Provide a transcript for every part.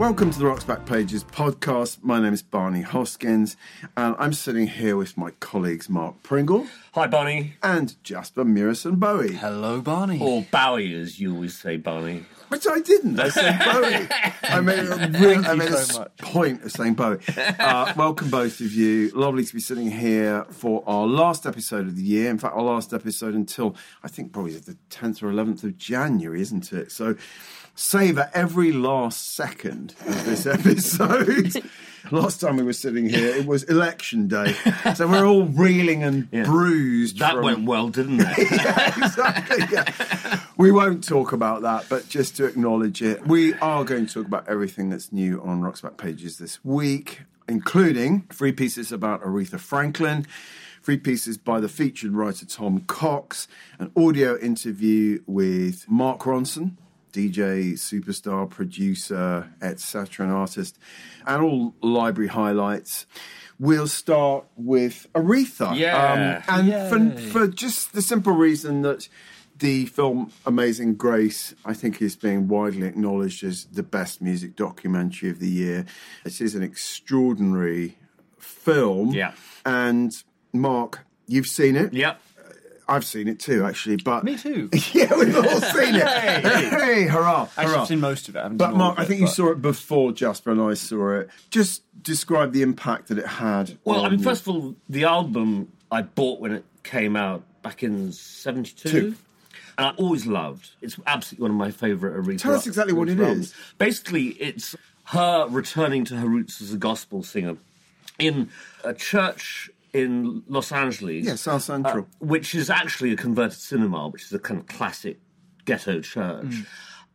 Welcome to the Rock's Back Pages podcast. My name is Barney Hoskyns, and I'm sitting here with my colleagues Mark Pringle Hi, Barney. and Jasper Murison Bowie. Hello, Barney. Or Bowie, as you always say, Barney. Which I didn't. I said Bowie. I made a, real, I made so s- much. point of saying Bowie. Uh, welcome, both of you. Lovely to be sitting here for our last episode of the year. In fact, our last episode until I think probably the 10th or 11th of January, isn't it? So savour every last second of this episode. Last time we were sitting here, it was election day. So we're all reeling and Yeah. bruised. That from- went well, didn't it? yeah, exactly. Yeah. We won't talk about that, but just to acknowledge it, we are going to talk about everything that's new on Rock's Back Pages this week, including three pieces about Aretha Franklin, three pieces by the featured writer Tom Cox, an audio interview with Mark Ronson. DJ, superstar, producer, etc., an artist, and all library highlights. We'll start with Aretha. Yeah. Um, and for, for just the simple reason that the film Amazing Grace, I think, is being widely acknowledged as the best music documentary of the year. It is an extraordinary film. Yeah. And Mark, you've seen it. yep. I've seen it too, actually. But Me too. yeah, we've all seen it. hey, hurrah! Actually, hurrah. I've seen most of it. I But Mark, of I it, think you saw it before Jasper and I saw it. Just describe the impact that it had. Well, I mean, first of all, the album I bought when it came out back in 72. And I always loved. It's absolutely one of my favourite Aretha. Tell us exactly what it albums. is. Basically, it's her returning to her roots as a gospel singer in a church in Los Angeles. Yeah, South Central. uh, which is actually a converted cinema, which is a kind of classic ghetto church. Mm.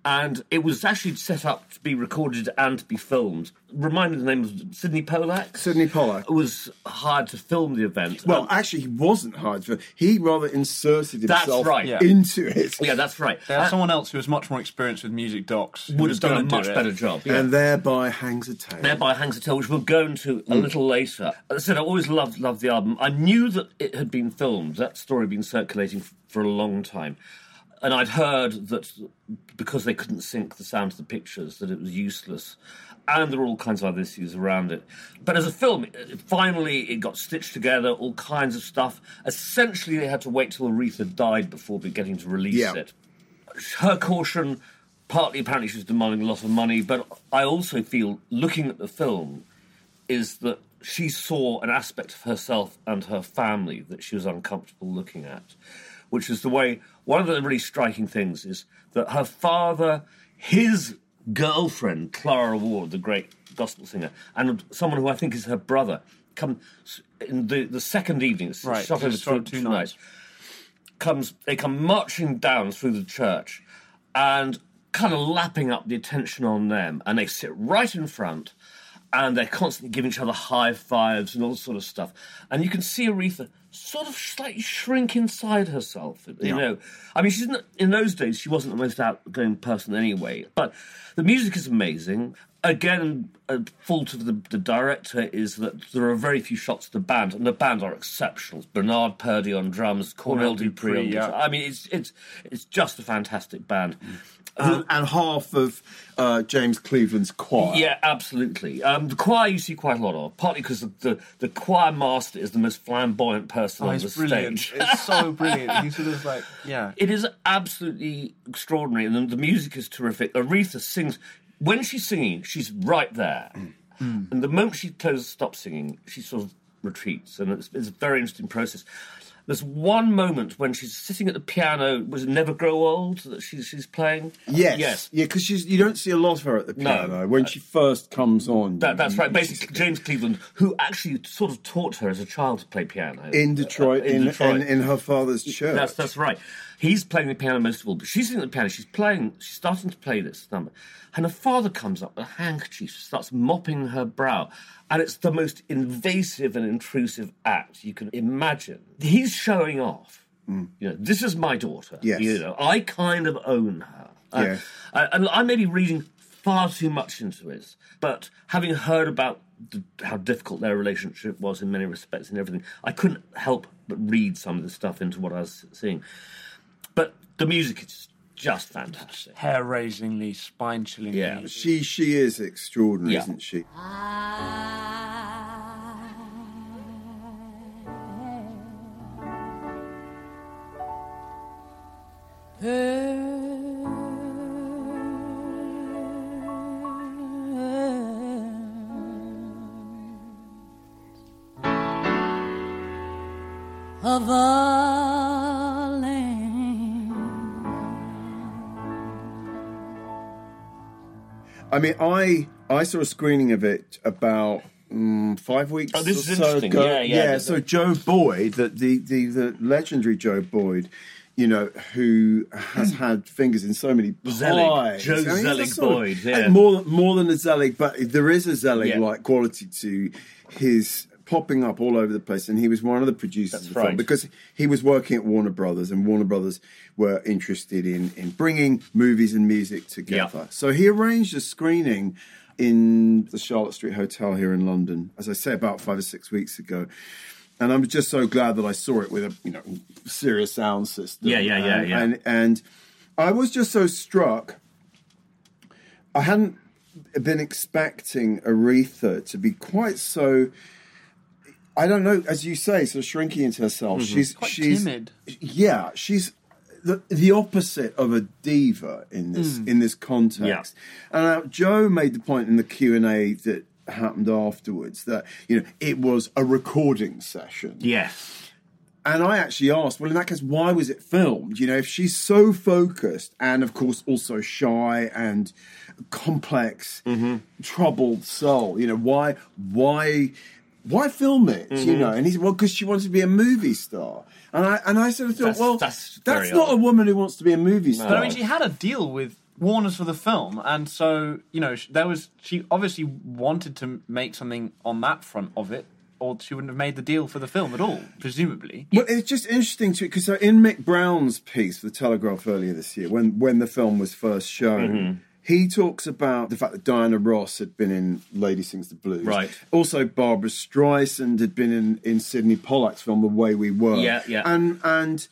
And it was actually set up to be recorded and to be filmed. Reminded the name of Sydney Pollack. Sydney Pollack. was hired to film the event. Well, Um, actually, he wasn't hired for. He rather inserted That's himself right. Yeah. into it, yeah, that's right. They had Uh, someone else who was much more experienced with music docs. would have done a gonna do much better job. Yeah. and thereby hangs a tale. Thereby hangs a tale, which we'll go into a little later. As I said, I always loved loved the album. I knew that it had been filmed. That story had been circulating for a long time, and I'd heard that because they couldn't sync the sound to the pictures, that it was useless. And there were all kinds of other issues around it. But as a film, it, finally it got stitched together, all kinds of stuff. Essentially, they had to wait till Aretha died before getting to release Yeah. it her caution, partly apparently she was demanding a lot of money, but I also feel, looking at the film, is that she saw an aspect of herself and her family that she was uncomfortable looking at, which is the way, one of the really striking things is that her father, his girlfriend, Clara Ward, the great gospel singer, and someone who I think is her brother, come in the, the second evening, it's Right, shot over two, two nights. comes they come marching down through the church and kind of lapping up the attention on them and they sit right in front and they're constantly giving each other high fives and all sort of stuff. And you can see Aretha sort of slightly shrink inside herself you Yeah. know. I mean she's not, in those days she wasn't the most outgoing person anyway. But the music is amazing again a fault of the, the director is that there are very few shots of the band and the band are exceptional Bernard Purdie on drums Cornell Cornell Dupree on Dupree, yeah. I mean it's it's it's just a fantastic band and, and half of uh, James Cleveland's choir. yeah, absolutely. Um, the choir you see quite a lot of, partly because the, the, the choir master is the most flamboyant person Oh, on the it's brilliant. stage. It's so brilliant. He's sort of like, yeah. It is absolutely extraordinary, and the, the music is terrific. Aretha sings when she's singing, she's right there, Mm. and the moment she closes, stops singing, she sort of retreats, and it's, it's a very interesting process. There's one moment when she's sitting at the piano. Was it "Never Grow Old" that she's she's playing? Yes. yes. Yeah, because you don't see a lot of her at the No. piano when she first comes on. That, that's right. Basically, James Cleveland, who actually sort of taught her as a child to play piano in Detroit, Uh, in, Detroit. In, in her father's church. That's that's right. He's playing the piano most of all, but she's sitting at the piano. She's playing. She's starting to play this number, and her father comes up with a handkerchief, starts mopping her brow, and it's the most invasive and intrusive act you can imagine. He's showing off. You know, this is my daughter. Yes. You know, I kind of own her. Uh, I- and I may be reading far too much into it, but having heard about the, how difficult their relationship was in many respects and everything, I couldn't help but read some of the stuff into what I was seeing. But the music is just fantastic. Hair raisingly, spine chillingly. Yeah. She she is extraordinary, Yeah. isn't she? of a I mean, I I saw a screening of it about mm, five weeks. Oh, this is so interesting. ago. Yeah, yeah, the- so Joe Boyd, the, the the the legendary Joe Boyd, you know, who has had fingers in so many pies. Zelig. Joe he's a Zelig sort of- Boyd, yeah. more more than a Zelig, but there is a Zelig Yeah. like quality to his popping up all over the place and he was one of the producers That's of the film because he was working at Warner Brothers and Warner Brothers were interested in in bringing movies and music together Yeah. so he arranged a screening in the Charlotte Street Hotel here in London, as I say, about five or six weeks ago. And I'm just so glad that I saw it with a you know serious sound system. Yeah, yeah, yeah, and, yeah. And and I was just so struck. I hadn't been expecting Aretha to be quite so. I don't know, as you say, sort of shrinking into herself. Mm-hmm. She's Quite she's timid. yeah, she's the the opposite of a diva in this mm. in this context. And uh, Joe made the point in the Q and A that happened afterwards that you know it was a recording session. Yes. And I actually asked, well, in that case, why was it filmed? You know, if she's so focused and, of course, also shy and complex, mm-hmm. troubled soul, you know, why, why, why film it? You know, and he said, well, because she wanted to be a movie star. And I and I sort of thought, That's- well, that's that's, not odd. a woman who wants to be a movie star. But I mean, she had a deal with Warner's for the film, and so you know there was. She obviously wanted to make something on that front of it, or she wouldn't have made the deal for the film at all, presumably. Well, it's just interesting to because in Mick Brown's piece for the Telegraph earlier this year, when when the film was first shown, Mm-hmm. He talks about the fact that Diana Ross had been in Lady Sings the Blues. Right. Also, Barbra Streisand had been in in Sydney Pollack's film The Way We Were. Yeah, yeah. And and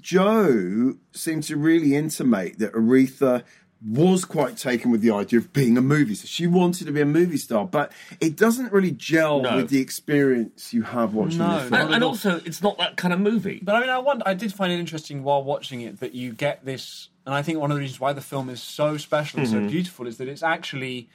Joe seemed to really intimate that Aretha was quite taken with the idea of being a movie star. She wanted to be a movie star, but it doesn't really gel No. with the experience you have watching No, the film. And, and also, it's not that kind of movie. But I mean, I wonder, I did find it interesting while watching it that you get this, and I think one of the reasons why the film is so special and so mm-hmm. beautiful is that it's actually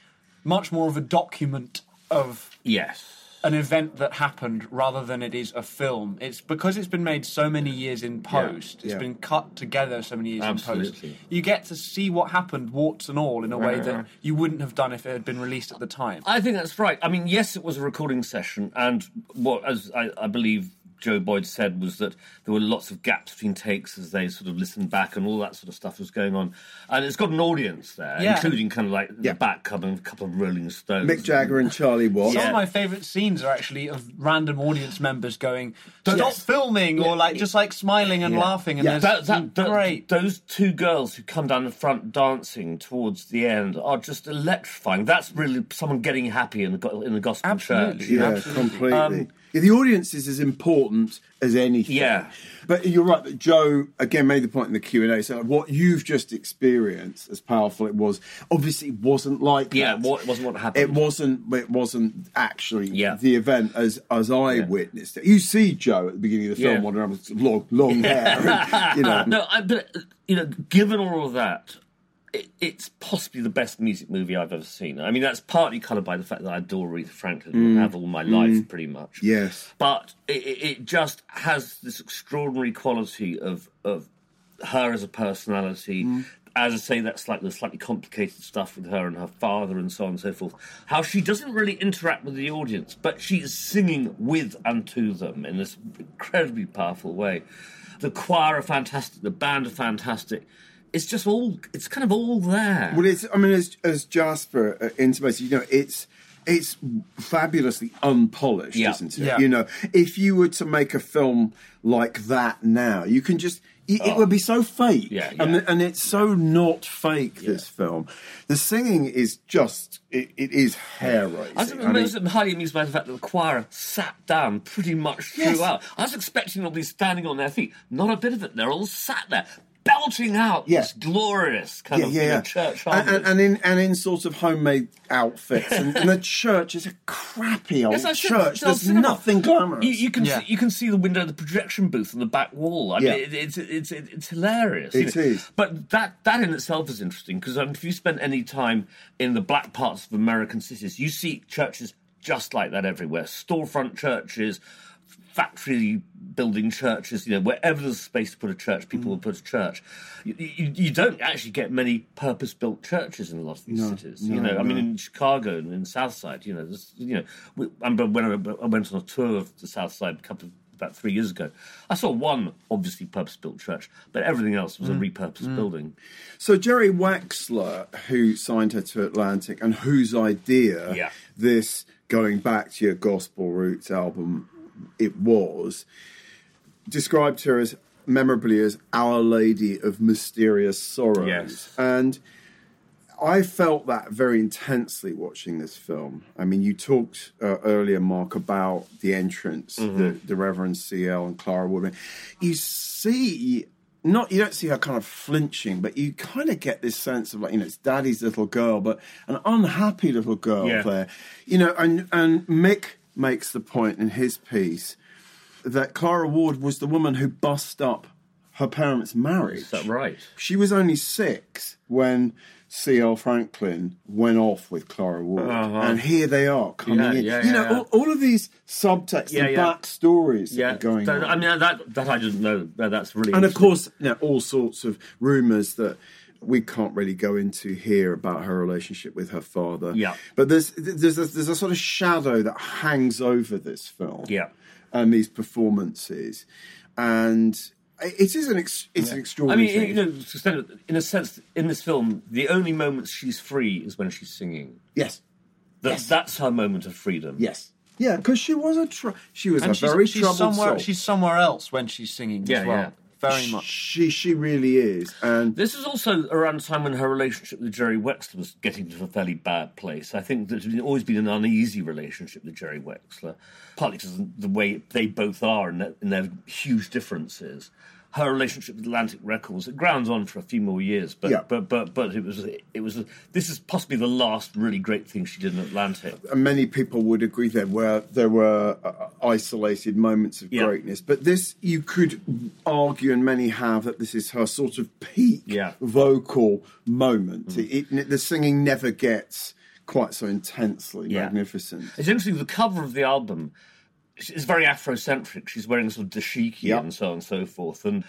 much more of a document of Yes. an event that happened rather than it is a film. It's because it's been made so many years in post. It's yeah. been cut together so many years in post. You get to see what happened, warts and all, in a way that uh-huh. you wouldn't have done if it had been released at the time. I think that's right. I mean, yes, it was a recording session, and what, as I, I believe Joe Boyd said, was that there were lots of gaps between takes as they sort of listened back, and all that sort of stuff was going on. And it's got an audience there, Yeah. including kind of like Yeah. the back cover, a couple of Rolling Stones. Mick Jagger and Charlie Watts. Some Yeah. of my favourite scenes are actually of random audience members going, "Stop Yes. filming," or like just like smiling and laughing, and Yeah. there's That, that, that- great. Those two girls who come down the front dancing towards the end are just electrifying. That's really someone getting happy in the in the gospel Absolutely. church. Yeah, Absolutely. completely. Um, Yeah, the audience is as important as anything. Yeah. but you're right that Joe again made the point in the Q and A. So what you've just experienced, as powerful it was, obviously wasn't like Yeah, that. what- it wasn't what happened. It wasn't. It wasn't actually Yeah. the event as as I witnessed it. You see Joe at the beginning of the film Yeah. wandering around with long, long hair. And, you know, No, I, but you know, given all of that, it, it's possibly the best music movie I've ever seen. I mean, that's partly coloured by the fact that I adore Aretha Franklin and mm. have all my life, mm. pretty much. Yes. but it, it just has this extraordinary quality of of her as a personality. Mm. As I say, that's like the slightly complicated stuff with her and her father and so on and so forth. How she doesn't really interact with the audience, but she is singing with and to them in this incredibly powerful way. The choir are fantastic, the band are fantastic. It's just all, it's kind of all there. Well, it's. I mean, as as Jasper uh, intimated, you know, it's it's fabulously unpolished, Yeah. isn't it? Yeah. You know, if you were to make a film like that now, you can just. It, it would be so fake, Oh. Yeah, And, and it's so not fake. This film, the singing is just it, it is hair raising. I was, I was highly amused by the fact that the choir sat down pretty much Yes. throughout. I was expecting them to be standing on their feet. Not a bit of it. They're all sat there. Belting out Yeah. this glorious kind yeah, of yeah, you know, yeah. church and, and, and in and in sort of homemade outfits, and, and the church is a crappy old Yes, church. There's cinema. nothing glamorous. You, you can Yeah. see, you can see the window, the projection booth, on the back wall. I Yeah. mean, it, it's it's it's it's hilarious. you know. is. But that that in itself is interesting because um, if you spend any time in the black parts of American cities, you see churches just like that everywhere. Storefront churches, factory building churches. You know, wherever there's space to put a church, Mm. people will put a church. You, you, you don't actually get many purpose-built churches in a lot of these cities. you know, I mean, in Chicago and in Southside, you know, you know, we, I remember when I, I went on a tour of the South Side a couple of about three years ago. I saw one obviously purpose-built church, but everything else was a repurposed building. So Jerry Wexler, who signed her to Atlantic, and whose idea Yeah. this going back to your Gospel Roots album it was, described her as memorably as Our Lady of Mysterious Sorrows. Yes. And I felt that very intensely watching this film. I mean, you talked uh, earlier, Mark, about the entrance, the, the Reverend C.L. and Clara Woodman. You see, not you don't see her kind of flinching, but you kind of get this sense of like, you know, it's Daddy's little girl, but an unhappy little girl Yeah. there. You know, and and Mick makes the point in his piece that Clara Ward was the woman who bust up her parents' marriage. Is that right? She was only six when C.L. Franklin went off with Clara Ward. And here they are coming Uh-huh. Yeah, in. yeah, you know, yeah. all, all of these subtexts and backstories Yeah, are going that, on. I mean that that I didn't know. That- That's really and of course, you know, all sorts of rumours that we can't really go into here about her relationship with her father. Yeah. But there's there's a, there's a sort of shadow that hangs over this film. Yeah. And these performances, and it is an ex- it's an extraordinary. I mean, thing. you know, to extend it, in a sense, in this film, the only moments she's free is when she's singing. yes, That, That's her moment of freedom. yes, yeah, because she was a tr- she was And a she's, very she's troubled somewhere. soul. She's somewhere else when she's singing Yeah, as well. yeah. Very much. She she really is, and This is also around the time when her relationship with Jerry Wexler was getting to a fairly bad place. I think there's been- always been an uneasy relationship with Jerry Wexler, partly because of the way they both are and their, and their huge differences. Her relationship with Atlantic Records it grounds on for a few more years, but Yeah. but but but it was it was this is possibly the last really great thing she did in Atlantic. and many people would agree there were there were uh, isolated moments of Yeah. greatness, but this you could argue, and many have, that this is her sort of peak Yeah. vocal moment. It, it- the singing never gets quite so intensely magnificent. It's interesting. The cover of the album is very Afrocentric. She's wearing sort of dashiki Yeah. and so on and so forth. And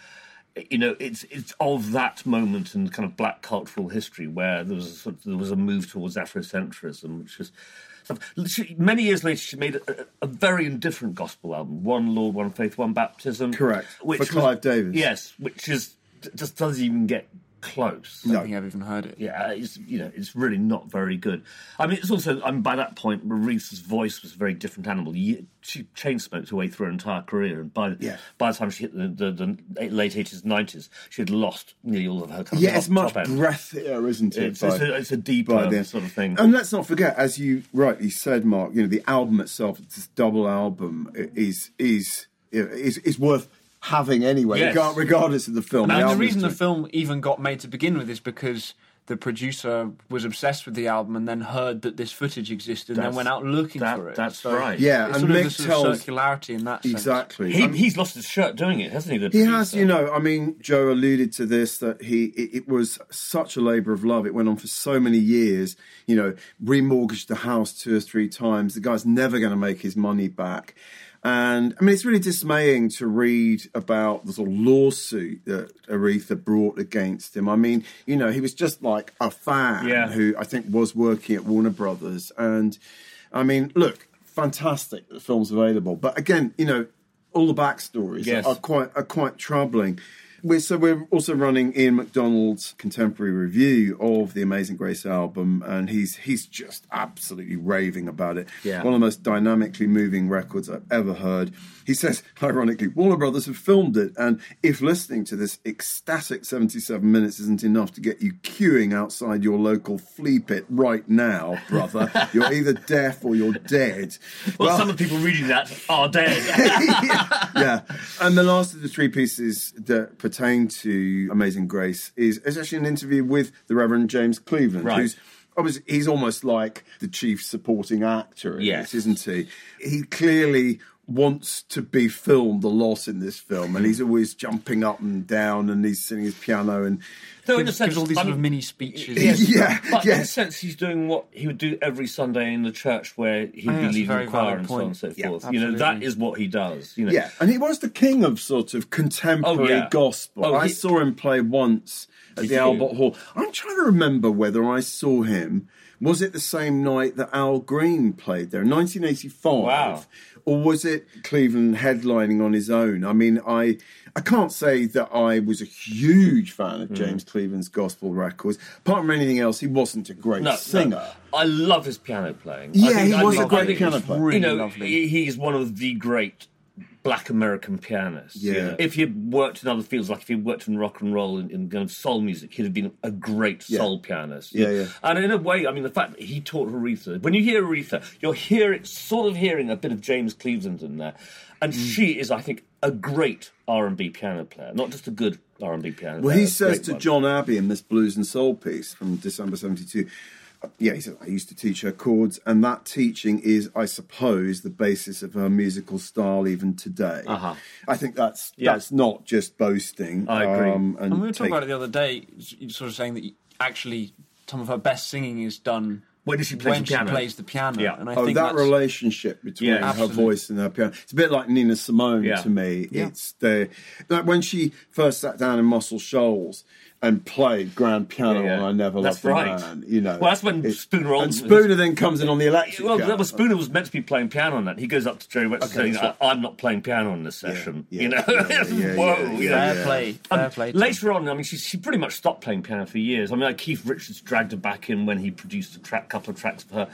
you know, it's it's of that moment in kind of black cultural history where there was a sort of, there was a move towards Afrocentrism, which was. She, many years later, she made a, a very indifferent gospel album: "One Lord, One Faith, One Baptism." Correct. Which For Clive Davis. Yes, which is just doesn't even get close. I don't think I've even heard it. Yeah, uh, it's you know it's really not very good. I mean, it's also I mean by that point Maurice's voice was a very different animal. She chain smoked her way through her entire career, and by Yeah. by the time she hit the, the, the late eighties nineties, she had lost nearly all of her. Kind of Yeah, top- it's much top end. breathier, isn't it? It's, it's, a, it's a deeper by then. sort of thing. And let's not forget, as you rightly said, Mark, you know the album itself, this double album, is is is, is worth having anyway, Yes. regard- regardless of the film. And the album is reason the film even got made to begin with is because the producer was obsessed with the album and then heard that this footage existed and then went out looking that- for it. that's So right. Yeah, it's and sort of Mick sort tells- of circularity in that sense. exactly. he, um, he's lost his shirt doing it, hasn't he? the He has, you know. I mean, Joe alluded to this that he it, it was such a labour of love. It went on for so many years. You know, remortgaged the house two or three times. The guy's never going to make his money back. And I mean, it's really dismaying to read about the sort of lawsuit that Aretha brought against him. I mean, you know, he was just like a fan Yeah. who I think was working at Warner Brothers. And I mean, look, fantastic that the film's available. But again, you know, all the backstories Yes. are quite are quite troubling. We're, so we're also running Ian MacDonald's contemporary review of the Amazing Grace album, and he's he's just absolutely raving about it. Yeah. One of the most dynamically moving records I've ever heard. He says, ironically, Warner Brothers have filmed it, and if listening to this ecstatic 77 minutes isn't enough to get you queuing outside your local flea pit right now, brother, you're either deaf or you're dead. Well, some of the people reading that are dead. yeah. And the last of the three pieces that pertain to Amazing Grace is, is actually an interview with the Reverend James Cleveland, Right. who's obviously he's almost like the chief supporting actor in Yes. this, isn't he? He clearly wants to be filmed a lot in this film, and he's always jumping up and down, and he's singing his piano, and So in a sense, gives all these I sort of mini speeches. Yes, yeah, But in a yes. sense, he's doing what he would do every Sunday in the church where he'd think be leading the choir valid and so on and so Yeah, forth. you know, that is what he does. You know, Yeah, and he was the king of sort of contemporary Oh, yeah. gospel. Oh, I he- saw him play once at the you? Albert Hall. I'm trying to remember whether I saw him. Was it the same night that Al Green played there, 1985? Wow. Or was it Cleveland headlining on his own? I mean, I I can't say that I was a huge fan Hmm. of James Cleveland's gospel records. Apart from anything else, he wasn't a great No, singer. no, I love his piano playing. Yeah, I think- he I was think- a great piano player. Really you know, lovely. he's one of the great black American pianist. Yeah. If he had worked in other fields, like if he worked in rock and roll and of soul music, he'd have been a great Yeah. soul pianist. Yeah, yeah. And in a way, I mean, the fact that he taught Aretha, when you hear Aretha, you're hearing, sort of hearing a bit of James Cleveland in there. And Mm. she is, I think, a great R&B piano player, not just a good R&B piano Well, player. he says to one. John Abbey in this blues and soul piece from December 72, uh, yeah, he said, I used to teach her chords, and that teaching is, I suppose, the basis of her musical style even today. Uh-huh. I think that's Yeah. that's not just boasting. um, I agree. and And we were take- talking about it the other day, you sort of saying that actually some of her best singing is done When she plays when the piano. she plays the piano. Yeah. And I Oh, think that that's, relationship between Yeah. her voice and her piano. It's a bit like Nina Simone Yeah. to me. Yeah. It's the like when she first sat down in Muscle Shoals and played grand piano Yeah, yeah. on I Never That's Loved a right. Man. You know, Well, that's when It- Spooner and Olds- Spooner then comes in on the electric. Well, that was Spooner was meant to be playing piano on that. He goes up to Jerry Wexler Okay, saying, that's I, "I'm not playing piano in this session." yeah, you know, yeah, yeah, yeah, whoa. yeah, you know. fair play, fair Um, play. later on, I mean, she, she pretty much stopped playing piano for years. I mean, like Keith Richards dragged her back in when he produced a track, couple of tracks for her,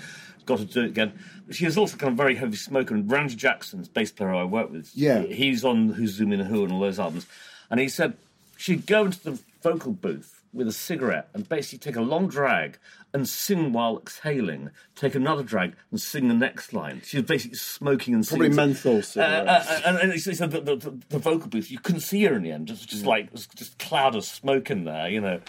got to do it again. She was also kind of very heavy smoker. And Randy Jackson's bass player I work with, Yeah. he's on Who's Zooming Who and all those albums. And he said she'd go into the vocal booth with a cigarette and basically take a long drag and sing while exhaling, take another drag and sing the next line. She was basically smoking and Probably singing. menthol Uh, cigarettes. uh, and, and said that the, the, the vocal booth, you couldn't see her in the end. Just, just like, just cloud of smoke in there, you know.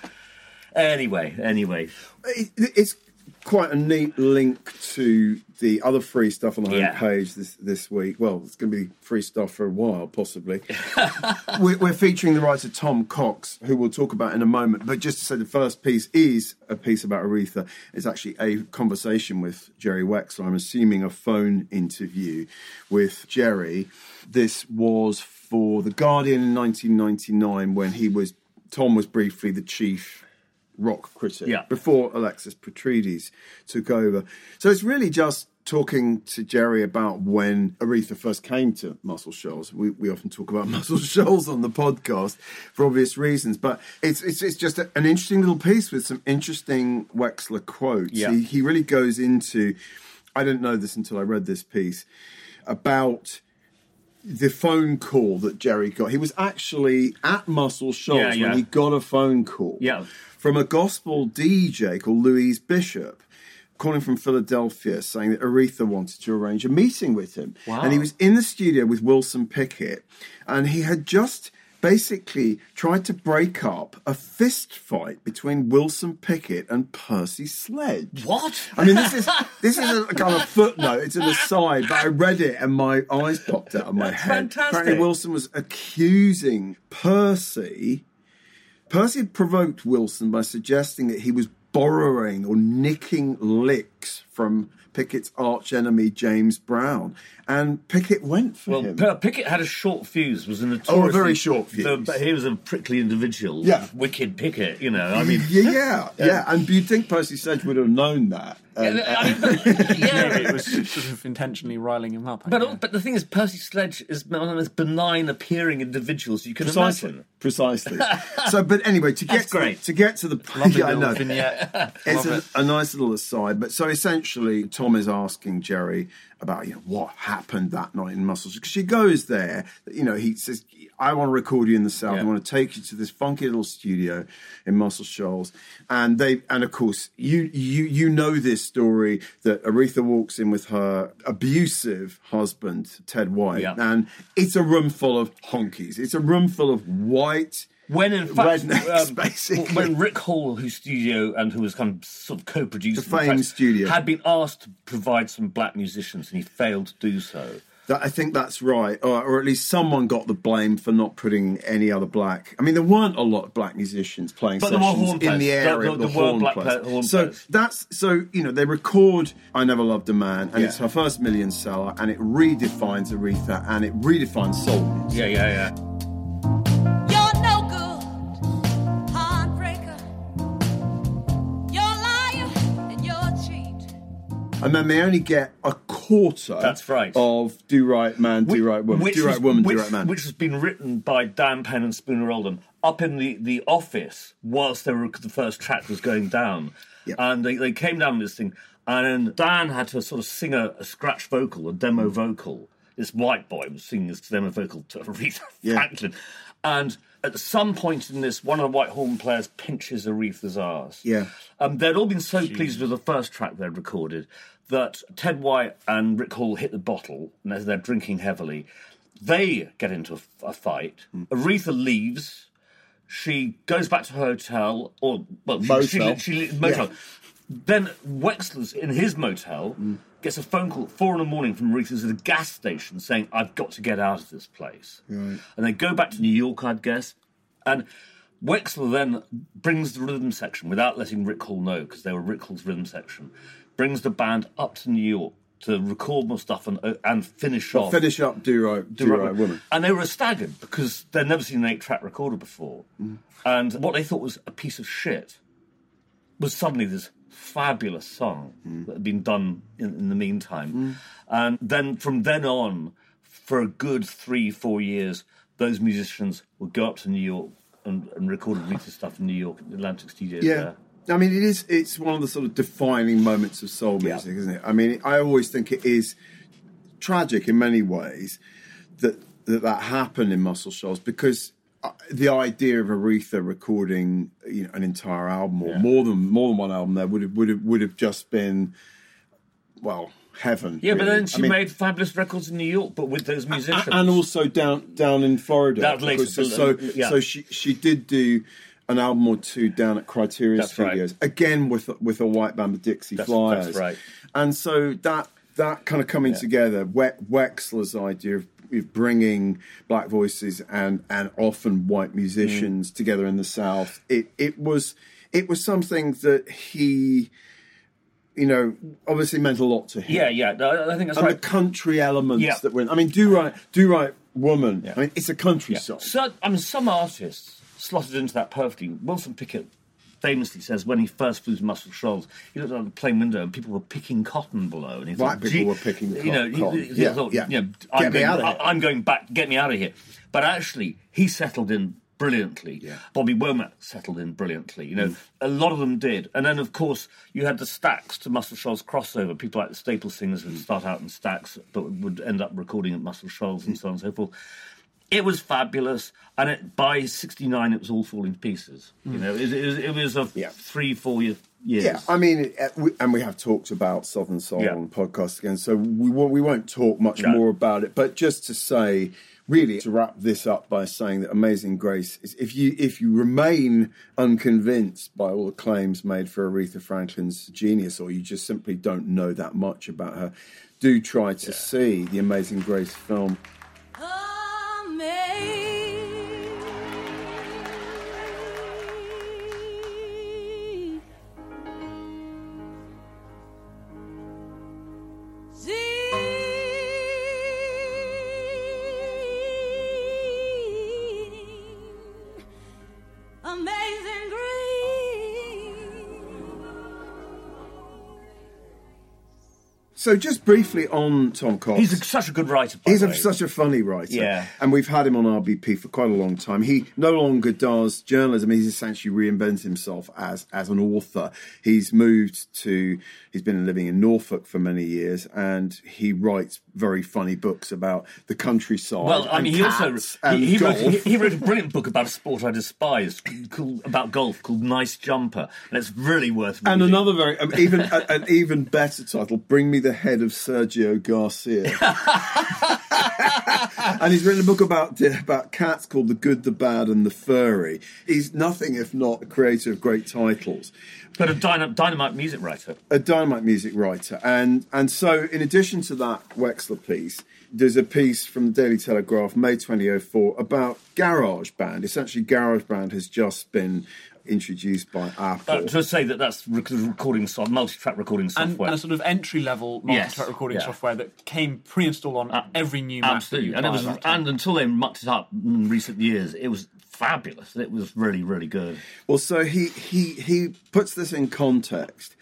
Anyway, anyway. It- it's quite a neat link to the other free stuff on the Yeah. homepage this this week. Well, it's going to be free stuff for a while, possibly. we're, we're featuring the writer Tom Cox, who we'll talk about in a moment. But just to say, the first piece is a piece about Aretha. It's actually a conversation with Jerry Wexler. I'm assuming a phone interview with Jerry. This was for the Guardian in 1999 when he was Tom was briefly the chief rock critic Yeah. before Alexis Petridis took over. So it's really just talking to Jerry about when Aretha first came to Muscle Shoals. We, we often talk about Muscle Shoals on the podcast for obvious reasons, but it's it's, it's just a, an interesting little piece with some interesting Wexler quotes. Yeah. He, he really goes into, I didn't know this until I read this piece, about the phone call that Jerry got. He was actually at Muscle Shoals Yeah, yeah. when he got a phone call Yeah. From a gospel DJ called Louise Bishop, calling from Philadelphia, saying that Aretha wanted to arrange a meeting with him. Wow. And he was in the studio with Wilson Pickett, and he had just basically tried to break up a fist fight between Wilson Pickett and Percy Sledge. What? I mean, this is this is a kind of footnote. It's an aside, but I read it and my eyes popped out of my That's head. fantastic. Apparently, Wilson was accusing Percy. Percy provoked Wilson by suggesting that he was borrowing or nicking licks from Pickett's arch enemy James Brown, and Pickett went for Well, him. P- Pickett had a short fuse, was a notorious. Oh, a very short fuse. but he was a prickly individual. Yeah. Wicked Pickett, you know. I mean. yeah, yeah, yeah, and you'd think Percy Sledge would have known that. And- I mean, uh, but- yeah, it was sort of intentionally riling him up. I But, guess. but the thing is, Percy Sledge is one of the most benign appearing individuals you can Precisely. imagine. Precisely. so, but anyway, to get That's great. to get to the Lovely yeah, I little know. vignette. It's a, it. a nice little aside, but so essentially, Tom is asking Jerry about you know what happened that night in Muscles because she goes there. You know, he says, "I want to record you in the south. I want to take you to this funky little studio in Muscle Shoals." And they, and of course, you you you know this story that Aretha walks in with her abusive husband Ted White, Yeah. and it's a room full of honkies. It's a room full of white When in fact, um, basically. when Rick Hall, whose studio and who was kind of sort of co-producing The famed studio. had been asked to provide some black musicians, and he failed to do so. That, I think that's right, or, or at least someone got the blame for not putting any other black. I mean, there weren't a lot of black musicians playing But there were sessions in the players. There- area. there- the there horn black players. horn so players. that's so you know they record "I Never Loved a Man" and Yeah. it's her first million seller, and it redefines Aretha and it redefines soul. music. Yeah, yeah, yeah. And then they only get a quarter. That's right. Of "Do Right Man, Do Right Woman, Which Do Right Woman, Do Right Man." Which has been written by Dan Penn and Spooner Oldham up in the, the office whilst they were, the first track was going down. Yep. And they, they came down with this thing, and Dan had to sort of sing a, a scratch vocal, a demo vocal. This white boy was singing this demo vocal to Aretha Yeah. Franklin. And at some point in this, one of the white horn players pinches Aretha's arse. Yeah. Um, they'd all been so pleased with the first track they'd recorded that Ted White and Rick Hall hit the bottle, and as they're drinking heavily, they get into a, a fight. Aretha leaves. She goes back to her hotel, or well, she, she, Motel. she, she motel. Yeah. Then Wexler's in his motel gets a phone call at four in the morning from Aretha's at a gas station saying, "I've got to get out of this place." And they go back to New York, I'd guess. And Wexler then brings the rhythm section without letting Rick Hall know, because they were Rick Hall's rhythm section. Brings the band up to New York to record more stuff and uh, and finish off. Finish up, Do Right, Do, right, Woman. And they were staggered because they'd never seen an eight-track recorder before, Mm. and what they thought was a piece of shit was suddenly this fabulous song Mm. that had been done in, in the meantime. And then from then on, for a good three, four years, those musicians would go up to New York and, record and record Aretha stuff in New York, at Atlantic Studios Yeah. there. I mean, it is. It's one of the sort of defining moments of soul Yeah. music, isn't it? I mean, I always think it is tragic in many ways that that, that happened in Muscle Shoals because the idea of Aretha recording, you know, an entire album or Yeah. more than more than one album there would have would have would have just been, well, heaven. Yeah, but then she I mean, made fabulous records in New York, but with those musicians. and also down down in Florida. That later, so uh, so, yeah. so she she did do an album or two down at Criteria That's right. Studios again with with a white band, the Dixie That's- Flyers. that's right. And so that that kind of coming together, we- Wexler's idea of, of bringing black voices and and often white Mm. musicians together in the South, it it was it was something that he. You know, obviously meant a lot to him yeah, yeah, I think that's and right. the country elements Yeah. that went. I mean, do right, do right, woman. Yeah. I mean, it's a country song. So, I mean, some artists slotted into that perfectly. Wilson Pickett famously says when he first flew to Muscle Shoals, he looked out the plane window and people were picking cotton below. And he thought, people were picking you know, he- cotton. he, he Yeah, thought, yeah. you know, I'm me going, out of here. I'm going back, get me out of here. But actually, he settled in brilliantly. Yeah. Bobby Womack settled in brilliantly. You know, Mm. a lot of them did. And then, of course, you had the Stax to Muscle Shoals crossover. People like the Staple Singers would start out in Stax, but would end up recording at Muscle Shoals Mm. and so on and so forth. It was fabulous, and it, by '69, it was all falling to pieces. You know, it, it was, it was a Mm. Yeah. three, four year, years. Yeah, I mean, and we have talked about Southern Soul Yeah. on the podcast again, so we won't, we won't talk much No. more about it. But just to say, really, to wrap this up by saying that Amazing Grace is if you if you remain unconvinced by all the claims made for Aretha Franklin's genius, or you just simply don't know that much about her, do try to see the Amazing Grace film. Amazing. So, just briefly on Tom Cox. He's a, such a good writer. By He's a, such a funny writer. Yeah. And we've had him on RBP for quite a long time. He no longer does journalism. He's essentially reinvented himself as, as an author. He's moved to, he's been living in Norfolk for many years and he writes very funny books about the countryside. Well, I mean, he also he, he, wrote, he, he wrote a brilliant book about a sport I despise, called, about golf, called Nice Jumper, and it's really worth reading. and another very, um, even an even better title, Bring Me the Head of Sergio Garcia. and he's written a book about about cats called The Good, the Bad, and the Furry. He's nothing if not a creator of great titles. But a dyna- dynamite music writer. a dynamite music writer, and and so in addition to that Wexler piece, there's a piece from the Daily Telegraph, May 2004, about GarageBand. Essentially, GarageBand has just been introduced by Apple. Uh, to say that that's rec- recording so- multi-track recording software. and a sort of entry level multi-track recording yeah. software that came pre-installed on every new Mac. Absolutely, and it was, at that time. and until they mucked it up in recent years, it was fabulous. It was really, really good. Well, so he he he puts this in context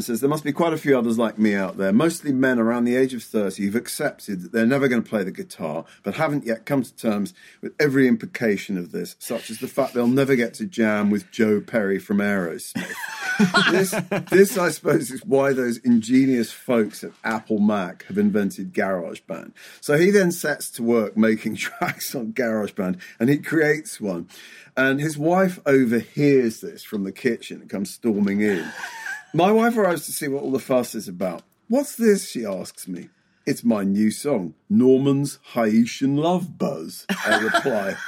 and says there must be quite a few others like me out there, mostly men around the age of 30 who've accepted that they're never going to play the guitar, but haven't yet come to terms with every implication of this, such as the fact they'll never get to jam with Joe Perry from Aerosmith. this, this, I suppose, is why those ingenious folks at Apple Mac have invented GarageBand. So he then sets to work making tracks on GarageBand, and he creates one. And his wife overhears this from the kitchen and comes storming in. My wife arrives to see what all the fuss is about. What's this? She asks me. It's my new song, Norman's Haitian Love Buzz. I reply.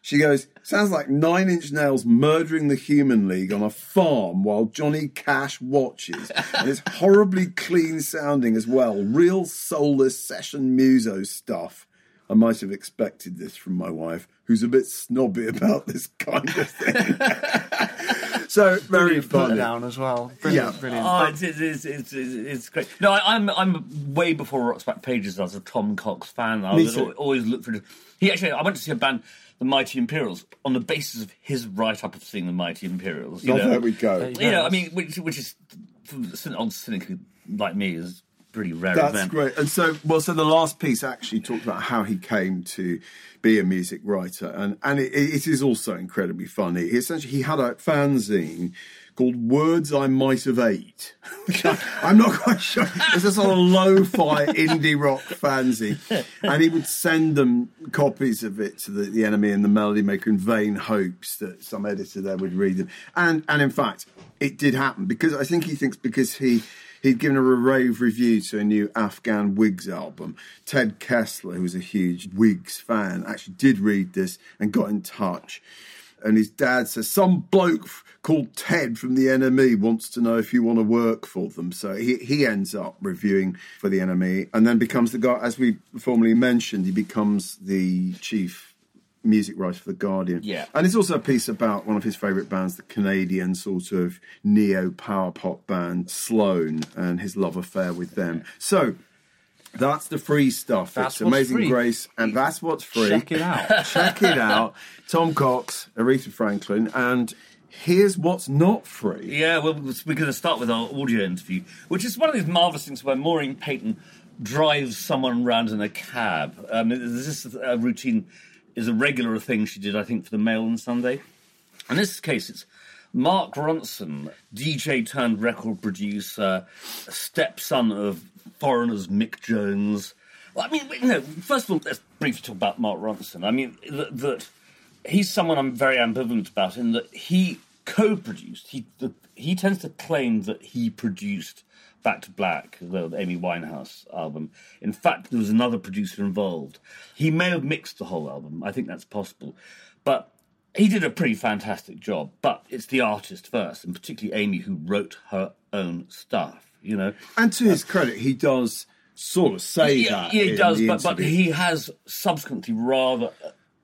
She goes, sounds like Nine Inch Nails murdering the Human League on a farm while Johnny Cash watches. And it's horribly clean sounding as well. Real soulless session muso stuff. I might have expected this from my wife, who's a bit snobby about this kind of thing. so, very Brilliant put down as well. Brilliant, Yeah. brilliant. Oh, it's, it's, it's, it's, it's, it's great. No, I, I'm I'm way before Rock's Back Pages. I was a Tom Cox fan. I was always looked for. He actually, I went to see a band, the Mighty Imperials, on the basis of his write up of seeing the Mighty Imperials. You Oh, know? there we go. There You know, I mean, which, which is for the cyn- old cynic like me is pretty rare That's event. great. And so, well, so the last piece actually talked about how he came to be a music writer, and and it, it is also incredibly funny. He essentially, he had a fanzine called "Words I Might Have Ate," I'm not quite sure. It's a sort of lo-fi indie rock fanzine, and he would send them copies of it to the, the NME and the Melody Maker in vain hopes that some editor there would read them. And and in fact, it did happen because I think he thinks because he he'd given a rave review to a new Afghan Whigs album. Ted Kessler, who was a huge Whigs fan, actually did read this and got in touch. And his dad says, Some bloke called Ted from the NME wants to know if you want to work for them. So he, he ends up reviewing for the NME and then becomes the guy, as we formerly mentioned, he becomes the chief music writer for The Guardian. Yeah. And it's also a piece about one of his favourite bands, the Canadian sort of neo power pop band Sloan, and his love affair with them. So that's the free stuff. That's it's Amazing free. Grace, and that's what's free. Check it out. Check it out. Tom Cox, Aretha Franklin, and here's what's not free. Yeah, well, we're going to start with our audio interview, which is one of these marvelous things where Maureen Paton drives someone around in a cab. Um, this is a routine, is a regular thing she did, I think, for the Mail on Sunday. In this case, it's Mark Ronson, DJ turned record producer, stepson of Foreigner's Mick Jones. Well, I mean, you know, first of all, let's briefly talk about Mark Ronson. I mean, that, that he's someone I'm very ambivalent about in that he co-produced. He he tends to claim that he produced Back to Black, the Amy Winehouse album. In fact, there was another producer involved. He may have mixed the whole album. I think that's possible, but he did a pretty fantastic job. But it's the artist first, and particularly Amy, who wrote her own stuff. You know, And to his uh, credit, he does sort of say yeah, that. yeah, he does, the but, but he has subsequently rather,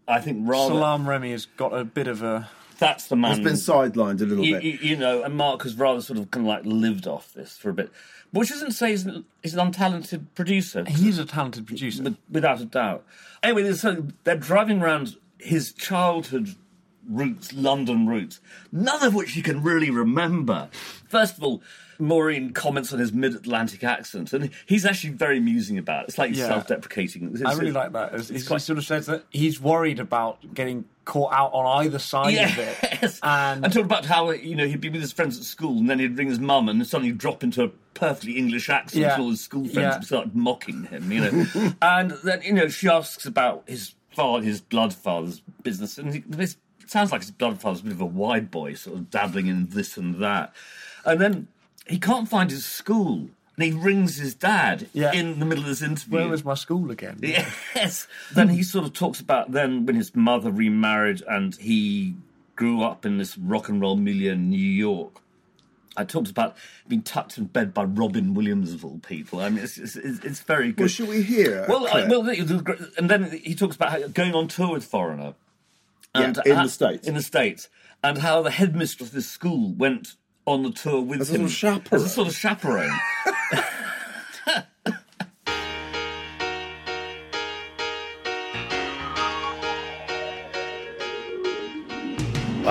I think, rather. Salaam Remi has got a bit of a. That's the man. He's been sidelined a little you, bit. you, you know, and Mark has rather sort of kind of like lived off this for a bit, which doesn't say he's an, he's an untalented producer, He's a talented producer. with- without a doubt. Anyway, so they're driving around his childhood roots, London roots, none of which he can really remember. First of all, Maureen comments on his mid-Atlantic accent, and he's actually very amusing about it. It's like Yeah. self-deprecating. It's- I really like that. It's, it's he sort of says that he's worried about getting caught out on either side of it. And and talked about how you know he'd be with his friends at school, and then he'd ring his mum, and suddenly drop into a perfectly English accent. Yeah. and all his school friends Yeah. would start mocking him. You know, and then you know she asks about his father, his blood father's business, and he, this sounds like his blood father's a bit of a wide boy, sort of dabbling in this and that, and then he can't find his school. And he rings his dad Yeah. in the middle of this interview. Where was my school again? Yes. Then he sort of talks about then when his mother remarried and he grew up in this rock and roll milieu in New York. I talked about being tucked in bed by Robin Williams of all people. I mean, it's it's, it's, very good. Well, should we hear? Well, I, well, and then he talks about how going on tour with Foreigner. Yeah, in how- the States. In the States. And how the headmistress of this school went on the tour with As a him. sort of chaperone. As a sort of chaperone.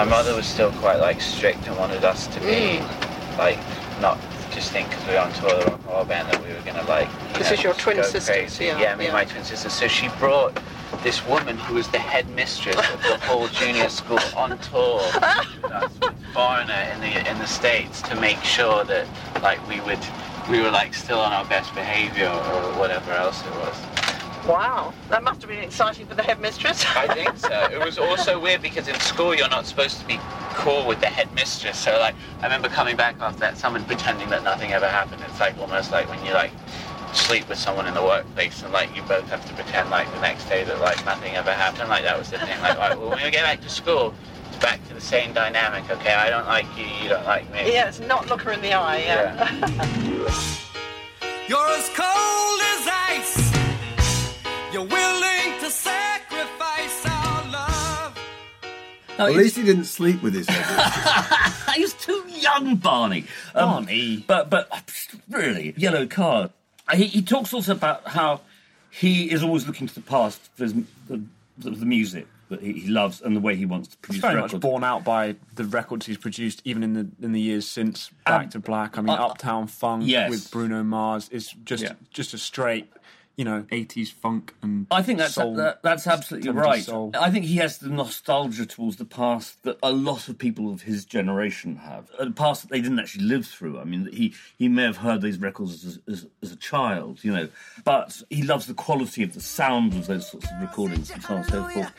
My mother was still quite like strict and wanted us to be mm. like not just think because we were on tour with the rock and band that we were gonna like. you This know, is your twin sister. yeah, Yeah, me yeah. and my twin sister. So she brought this woman who was the headmistress of the whole junior school on tour with us, with foreigner in the in the states to make sure that like we would we were like still on our best behavior or whatever else it was. Wow, that must have been exciting for the headmistress. I think so. It was also weird because in school you're not supposed to be cool with the headmistress. So like I remember coming back after that, someone pretending that nothing ever happened. It's like almost like when you like sleep with someone in the workplace and like you both have to pretend like the next day that like nothing ever happened. Like that was the thing. Like, right, well, when we get back to school, it's back to the same dynamic. Okay, I don't like you, you don't like me. yeah, it's not look her in the eye. Yeah. You're as cold as ice. You're willing to sacrifice our love. No, At he- least he didn't sleep with his head. he was too young, Barney. Um, Barney. But but really, yellow card. He, he talks also about how he is always looking to the past for his, the, the, the music that he, he loves and the way he wants to produce. It's produce very records. much borne out by the records he's produced, even in the in the years since Back Um, to Black. I mean, uh, Uptown Funk yes. with Bruno Mars is just Yeah. just a straight, you know, eighties funk and. I think that's soul, that, that's absolutely right. soul. I think he has the nostalgia towards the past that a lot of people of his generation have. A past that they didn't actually live through. I mean, he he may have heard these records as, as, as a child, you know, but he loves the quality of the sound of those sorts of recordings and so on and so forth.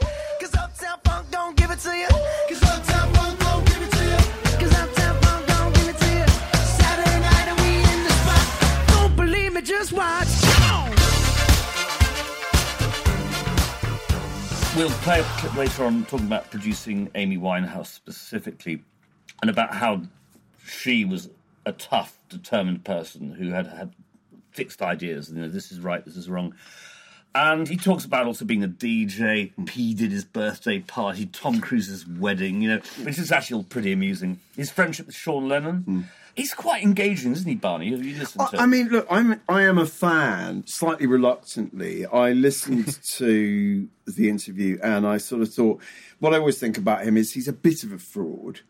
We'll play a clip later on talking about producing Amy Winehouse specifically and about how she was a tough, determined person who had had fixed ideas. You know, this is right, this is wrong. And he talks about also being a DJ. He did his birthday party, Tom Cruise's wedding, you know, which is actually all pretty amusing. His friendship with Sean Lennon. Hmm. He's quite engaging, isn't he, Barney? Have you listened to I, I mean, look, I'm I am a fan. Slightly reluctantly, I listened to the interview and I sort of thought what I always think about him is he's a bit of a fraud,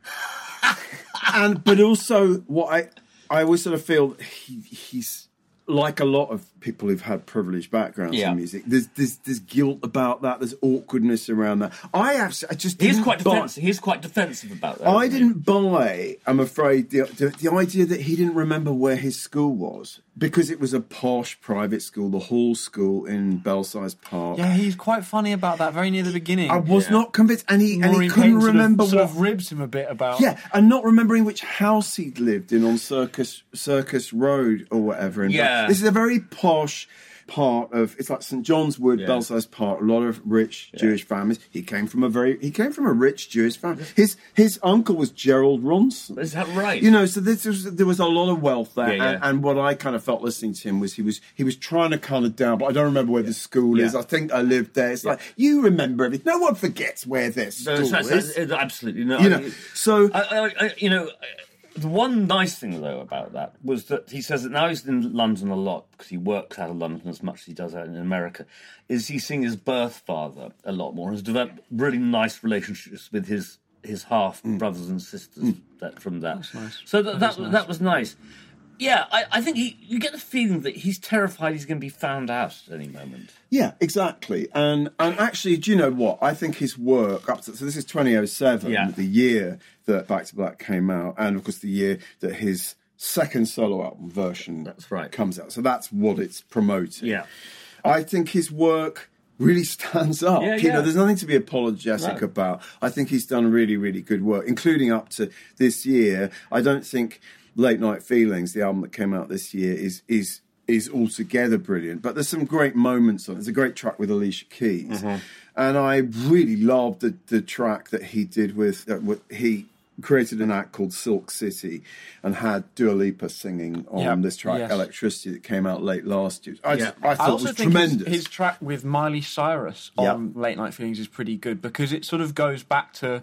and but also what I I always sort of feel he, he's like a lot of people who've had privileged backgrounds Yeah. in music. There's there's there's guilt about that. There's awkwardness around that. I actually I just He's quite buy- defensive. He's quite defensive about that. I isn't he? didn't buy, I'm afraid, the, the, the idea that he didn't remember where his school was because it was a posh private school, the Hall School in Belsize Park. Yeah, he's quite funny about that. Very near the beginning. I was not convinced, and he, and he couldn't Paton sort of- remember sort what. of ribs him a bit about. yeah, and not remembering which house he'd lived in on Circus Circus Road or whatever. In Bel- Yeah. this is a very posh part of it's like St John's Wood, Yeah. Belsize Park. A lot of rich Jewish families. He came from a very he came from a rich Jewish family. His his uncle was Gerald Ronson. Is that right? You know, so this was, there was a lot of wealth there, Yeah, yeah. And, and what I kind of felt listening to him was he was he was trying to kind of down, but I don't remember where the school is. I think I lived there. It's like you remember everything. No one forgets where this No, school is. absolutely no. you I- know, so I, I, I, you know, the one nice thing though about that was that he says that now he's in London a lot because he works out of London as much as he does out in America. Is he's seeing his birth father a lot more? Has developed really nice relationships with his his half mm. brothers and sisters mm. that from that. nice. So that That that, is that, nice. was nice. Yeah, I, I think he, you get the feeling that he's terrified he's going to be found out at any moment. Yeah, exactly. And and actually, do you know what? I think his work up to so this is 2007, Yeah. the year that Back to Black came out, and of course the year that his second solo album version That's right. comes out. So that's what it's promoting. Yeah. I think his work really stands up. Yeah, you know, there's nothing to be apologetic No. about. I think he's done really, really good work, including up to this year. I don't think Late Night Feelings, the album that came out this year, is is is altogether brilliant. But there's some great moments on it. There's a great track with Alicia Keys, Mm-hmm. and I really loved the the track that he did with uh, with- he. Created an act called Silk City and had Dua Lipa singing on Yeah, this track, yes. Electricity, that came out late last year. I, just, I thought I it was tremendous. his, his track with Miley Cyrus on Late Night Feelings is pretty good because it sort of goes back to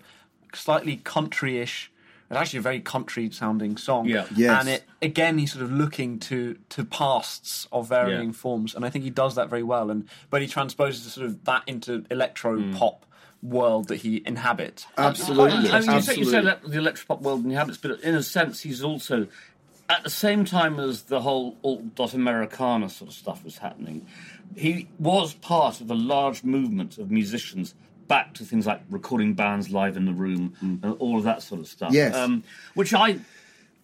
slightly country-ish. It's actually a very country-sounding song. Yeah. Yes. And it again, he's sort of looking to to pasts of varying Yeah. forms, and I think he does that very well. And but he transposes sort of that into electro Hmm. pop world that he inhabits. Absolutely. I mean, you say, you Absolutely. say ele- the electropop world and habits, but in a sense, he's also at the same time as the whole alt dot Americana sort of stuff was happening. He was part of a large movement of musicians back to things like recording bands live in the room and all of that sort of stuff. Mm. Yes. um, which I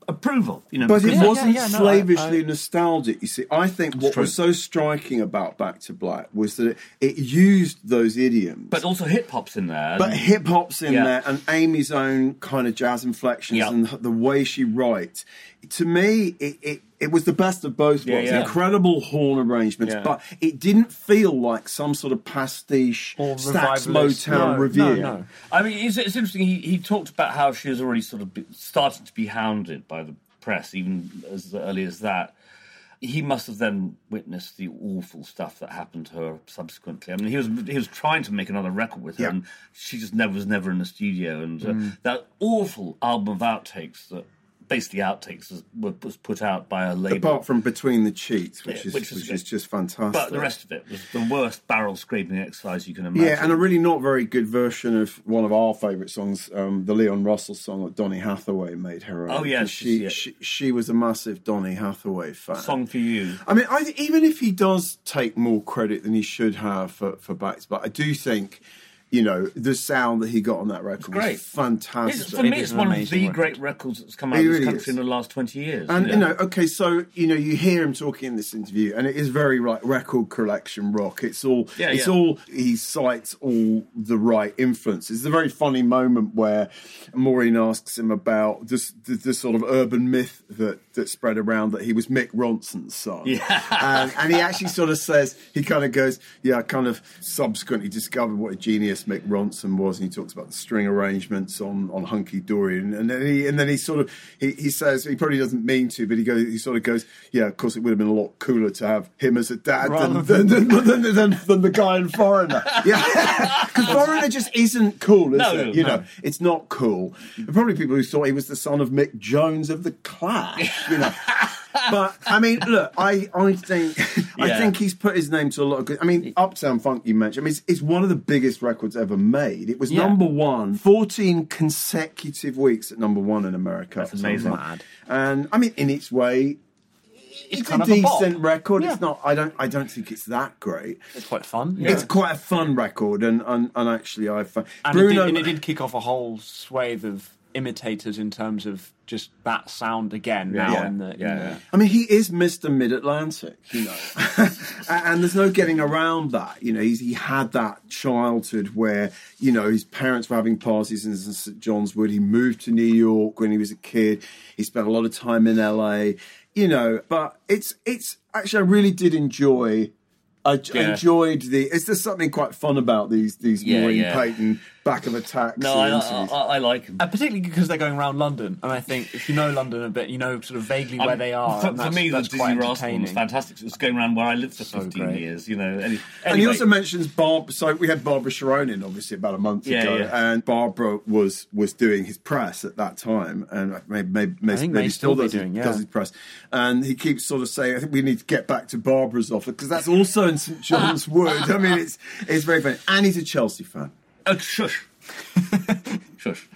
approve of. You know, But it because- wasn't yeah, no, I- slavishly I- nostalgic. You see, I think what true. was so striking about Back to Black was that it, it used those idioms, but also hip hop's in there. but hip hop's in Yeah. there, and Amy's own kind of jazz inflections Yeah. and the way she writes. To me, it, it, it was the best of both Yeah, worlds. yeah. Incredible horn arrangements, Yeah. but it didn't feel like some sort of pastiche Or Stax. Motown No, review. no, no. I mean, it's, it's interesting. He, he talked about how she was already sort of be, started to be hounded by the press, even as early as that. He must have then witnessed the awful stuff that happened to her subsequently. I mean, he was he was trying to make another record with her, Yeah. and she just never was never in the studio. And uh, Mm. that awful album of outtakes that basically outtakes was, was put out by a label. Apart from Between the Cheats, which Yeah, is which which is is, just fantastic. but the rest of it was the worst barrel scraping exercise you can imagine. Yeah, and a really not very good version of one of our favourite songs, um, the Leon Russell song that Donny Hathaway made her own. Oh, yes, she, yeah. she she was a massive Donny Hathaway fan. song for you. I mean, I, even if he does take more credit than he should have for for Backs, but I do think. You know the sound that he got on that record great. was fantastic. It's, for me, is it's one of the record. great records that's come out It of this really country is. in the last 20 years. And yeah. you know, okay, so you know, you hear him talking in this interview, and it is very like record collection rock. It's all, Yeah, it's yeah. all. He cites all the right influences. There's a very funny moment where Maureen asks him about this, the, the sort of urban myth that that spread around that he was Mick Ronson's son. Yeah. and, and he actually sort of says he kind of goes, yeah, I kind of subsequently discovered what a genius Mick Ronson was, and he talks about the string arrangements on on Hunky Dory, and, and then he and then he sort of he, he says he probably doesn't mean to, but he goes he sort of goes, yeah, of course it would have been a lot cooler to have him as a dad than than, than, than, than, than, the guy in Foreigner, yeah, because Foreigner just isn't cool, is No, it? no, You no. know, it's not cool. There are probably people who thought he was the son of Mick Jones of the Clash, you know. But I mean, look, I I think I think he's put his name to a lot of good. I mean, Uptown Funk you mentioned. I mean, it's, it's one of the biggest records ever made. It was Yeah. number one 14 consecutive weeks at number one in America. That's amazing. Mad. And I mean, in its way, it's, kind a of a decent record. Yeah. It's not. I don't. I don't think it's that great. It's quite fun. It's quite a fun record, and and, and actually, I've and, Bruno. it did, and it did kick off a whole swathe of imitators in terms of just that sound again now Yeah. in the, in Yeah, the- yeah. I mean, he is Mr. Mid Atlantic, you know, and there's no getting around that. You know, he's, he had that childhood where you know his parents were having parties in St John's Wood. He moved to New York when he was a kid. He spent a lot of time in LA. You know, but it's it's actually I really did enjoy. I Yeah. enjoyed the. Is there something quite fun about these these Yeah, Maureen yeah. Paton back of a taxi? No, I, I. I, I like them, And particularly because they're going around London, and I think if you know London a bit, you know sort of vaguely where Um, they are. For, for me, the that's Dizzy quite Rascal was fantastic. It was going around where I lived for So 15 great. years, you know. Any, And he also mentions Barb. So we had Barbara Charone in, obviously, about a month Yeah, ago, yeah. and Barbara was was doing his press at that time, and maybe maybe, maybe, think maybe still still does, doing, his, yeah. does his press. And he keeps sort of saying, "I think we need to get back to Barbara's office because that's also in St John's Wood." I mean, it's it's very funny, and he's a Chelsea fan. Oh, shush. shush.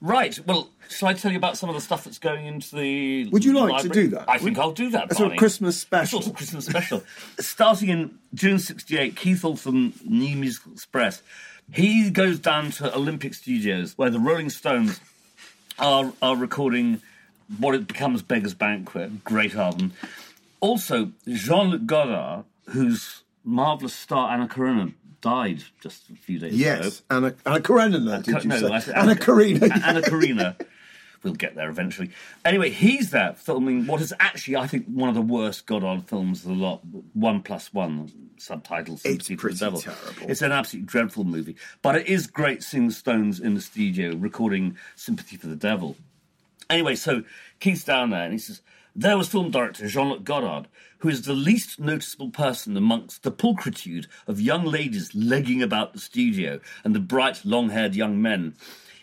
Right, well, shall I tell you about some of the stuff that's going into the. Would you like to do that? I think I'll do that. A sort of Christmas A special. sort of Christmas special. Starting in June 68, Keith Altham, New Musical Express. He goes down to Olympic Studios where the Rolling Stones are, are recording what it becomes Beggar's Banquet, great album. Also, Jean Luc Godard, whose marvellous star Anna Karenina died just a few days ago. Yes, Anna Anna Karenina, did you no, say? Said Anna Karina. Anna Karina. we'll get there eventually. Anyway, he's there filming what is actually, I think, one of the worst Godard films of the lot. One plus one subtitles. It's Sympathy for the pretty terrible. It's an absolutely dreadful movie, but it is great seeing Stones in the studio recording "Sympathy for the Devil." Anyway, so Keith's down there and he says, There was film director Jean Luc Godard, who is the least noticeable person amongst the pulchritude of young ladies legging about the studio and the bright, long haired young men.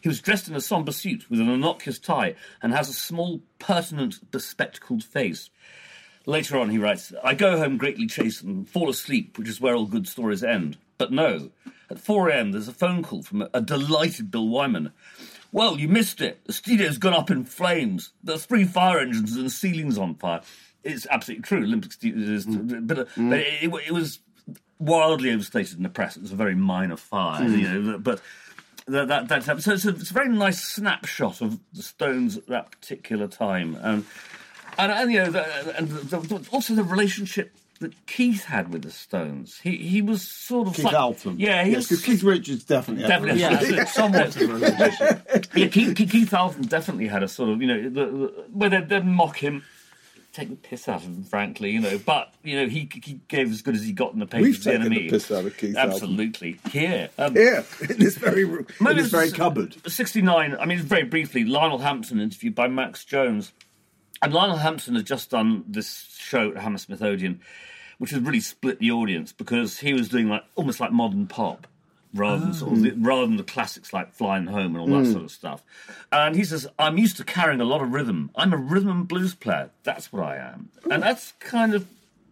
He was dressed in a sombre suit with an innocuous tie and has a small, pertinent, bespectacled face. Later on, he writes, I go home greatly chastened and fall asleep, which is where all good stories end. But no, at 4 a.m., there's a phone call from a, a delighted Bill Wyman. Well, you missed it. The studio's gone up in flames. There's three fire engines and the ceiling's on fire. It's absolutely true. Olympic Studios, mm. mm. but, uh, but it, it was wildly overstated in the press. It was a very minor fire, mm. you know. But that, that, that's so it's a, it's a very nice snapshot of the Stones at that particular time, and and, and you know, the, and the, the, also the relationship that Keith had with the Stones. He he was sort of Keith like, Altham. yeah, he yes, was 'cause Keith Richards definitely. had a Definitely. Yeah, somewhat of a relationship. yeah, Keith, Keith, Altham definitely had a sort of, you know, the, the, where they'd, they'd mock him, take the piss out of him, frankly, you know, but, you know, he, he gave as good as he got in the pages We've of the taken the NME. piss out of Keith Altham. Absolutely. Here. Um, Yeah, in this very room, in this very cupboard. 69, I mean, very briefly, Lionel Hampton interviewed by Max Jones. And Lionel Hampton has just done this show at Hammersmith Odeon, which has really split the audience because he was doing like almost like modern pop. Rather than, sort of the, oh. rather than the classics like Flying Home and all that hmm. sort of stuff. And he says, I'm used to carrying a lot of rhythm. I'm a rhythm and blues player. That's what I am. And that's kind of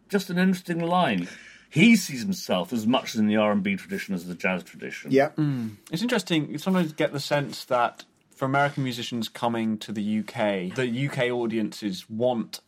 just an interesting line. He sees himself as much in the R&B tradition as the jazz tradition. Yeah, hmm. It's interesting. You sometimes get the sense that for American musicians coming to the UK, the UK audiences want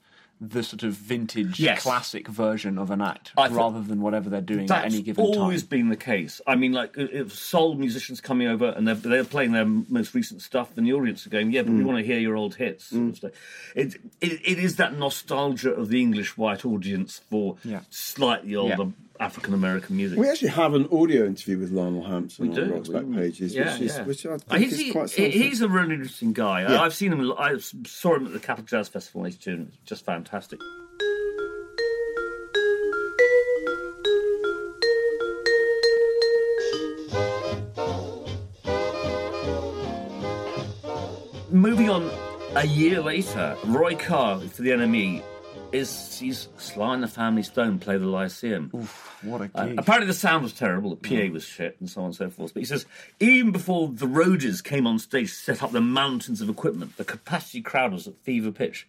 the sort of vintage Yes. classic version of an act rather than whatever they're doing at any given time. That's always been the case. I mean, like if soul musicians coming over and they're, they're playing their most recent stuff, then the audience are going, "Yeah, but Mm. we want to hear your old hits." So It, it it is that nostalgia of the English white audience for Yeah. slightly older Yeah. African American music. we actually have an audio interview with Lionel Hampton We on do. Rock's Back Pages, yeah, which is yeah. which I Uh, think He's, is quite he- he's a really interesting guy. Yeah. I, I've seen him. I saw him at the Capital Jazz Festival in '82, and it's just fantastic. Moving on, a year later, Roy Carr for the NME is sees Sly and the Family Stone play the Lyceum. What a Uh, gig. apparently, the sound was terrible, the PA was shit, and so on and so forth. But he says, even before the Rhodes came on stage to set up the mountains of equipment, the capacity crowd was at fever pitch.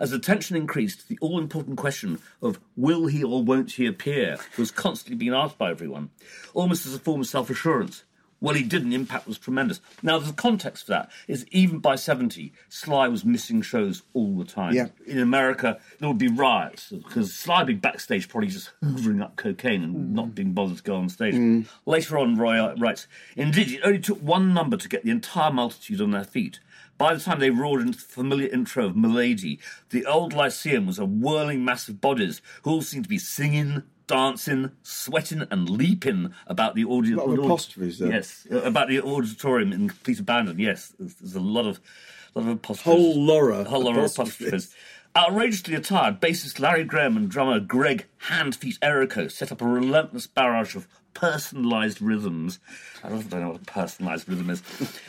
As the tension increased, the all important question of will he or won't he appear was constantly being asked by everyone, almost as a form of self assurance. Well, he didn't. The impact was tremendous. Now, the context for that is even by 70, Sly was missing shows all the time. Yeah. In America, there would be riots because Sly would be backstage probably just hoovering up cocaine and not mm. being bothered to go on stage. Mm. Later on, Roy uh, writes, Indeed, it only took one number to get the entire multitude on their feet. By the time they roared into the familiar intro of M'Lady, the old Lyceum was a whirling mass of bodies who all seemed to be singing, dancing, sweating, and leaping about the audience. A lot of apostrophes there. Yes, about the auditorium in complete abandon. Yes, there's, a lot of, lot of apostrophes. Whole Laura whole of apostrophes. Outrageously attired, bassist Larry Graham and drummer Greg Hand Feet Errico set up a relentless barrage of personalised rhythms. I don't know what a personalised rhythm is.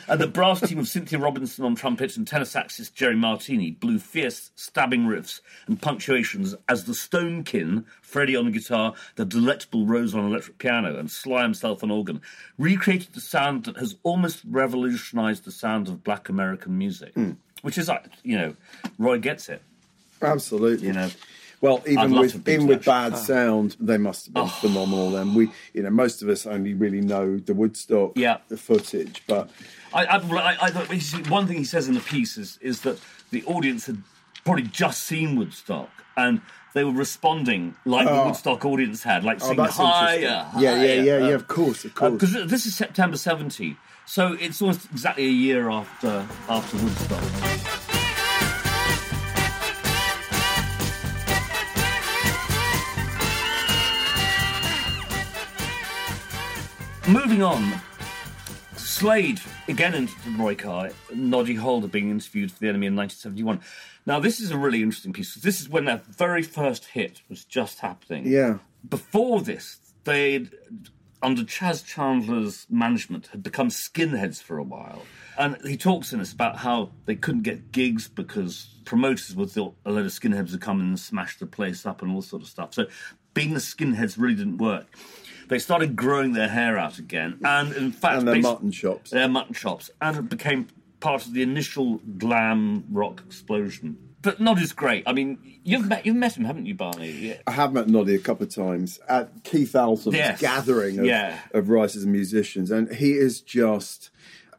And the brass team of Cynthia Robinson on trumpet and tenor saxist Jerry Martini blew fierce, stabbing riffs and punctuations as the Stonekin, Freddie on guitar, the delectable Rose on electric piano, and Sly himself on organ, recreated the sound that has almost revolutionised the sound of black American music. Hmm. Which is like, you know, Roy gets it. Absolutely. You know. Well, even with to have been even with Oh. bad sound, they must have been phenomenal. Then we, you know, most of us only really know the Woodstock, Yeah. the footage, but I, I, I, one thing he says in the piece is, is that the audience had probably just seen Woodstock and they were responding like the Oh. Woodstock audience had, like oh, saying that's higher, interesting. Yeah, yeah, yeah, uh, yeah. Of course, of course. Because this is September 70, so it's almost exactly a year after after Woodstock. Moving on, Slade, again into Roy Carr, Noddy Holder being interviewed for The NME in 1971. Now, this is a really interesting piece. This is when their very first hit was just happening. Yeah. Before this, they'd, under Chas Chandler's management, had become skinheads for a while. And he talks in this about how they couldn't get gigs because promoters would thought a load of skinheads would come in and smash the place up and all sort of stuff. So being the skinheads really didn't work. They started growing their hair out again, and in fact, And their mutton chops. their mutton chops, and it became part of the initial glam rock explosion. But Noddy's great. I mean, you've met you've met him, haven't you, Barney? Yeah. I have met Noddy a couple of times at Keith Altham's Yes. gathering of, Yeah. of writers and musicians, and he is just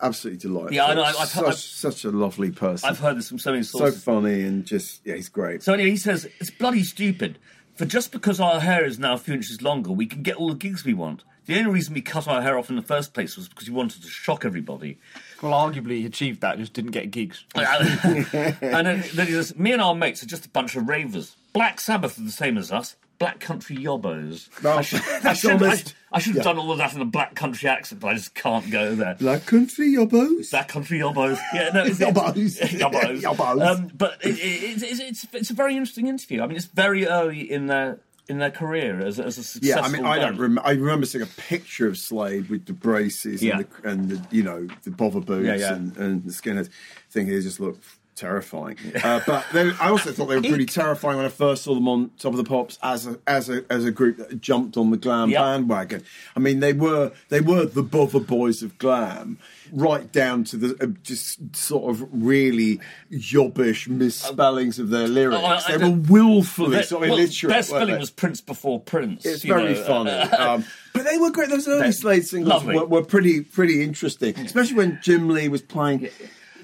absolutely delightful. Yeah, I know, I've- I've- such, I've- such a lovely person. I've heard this from so many sources. so funny and just yeah, he's great. So anyway, he says it's bloody stupid. For just because our hair is now a few inches longer, we can get all the gigs we want. The only reason we cut our hair off in the first place was because we wanted to shock everybody. Well, arguably he achieved that, just didn't get gigs. and then, then he says, "Me and our mates are just a bunch of ravers. Black Sabbath are the same as us. Black country yobbos. No, I should, I that's should, I, honest. I should have Yeah. done all of that in a black country accent, but I just can't go there. Black country yobbos. Black country yobbos. Yeah, no, it's, Yobbos. yobbos. Yobbos. Um, but it, it, it's, it's it's a very interesting interview. I mean, it's very early in their in their career as, as a successful. Yeah, I mean, I don't remember. I remember seeing a picture of Slade with the braces Yeah. and, the, and the, you know, the bother boots Yeah, yeah. And, and the skinheads. Thinking they just looked terrifying. Uh, but they, I also thought they were pretty terrifying when I first saw them on Top of the Pops as a as a as a group that jumped on the glam Yep. bandwagon. I mean, they were they were the bother boys of glam. Right down to the uh, just sort of really yobbish misspellings of their lyrics. Oh, I- I they were willfully Their- sort of well, illiterate. Their weren't spelling was Prince before Prince. It's very know, funny. um, but they were great. Those early Slade singles were, were pretty pretty interesting, especially when Jim Lea was playing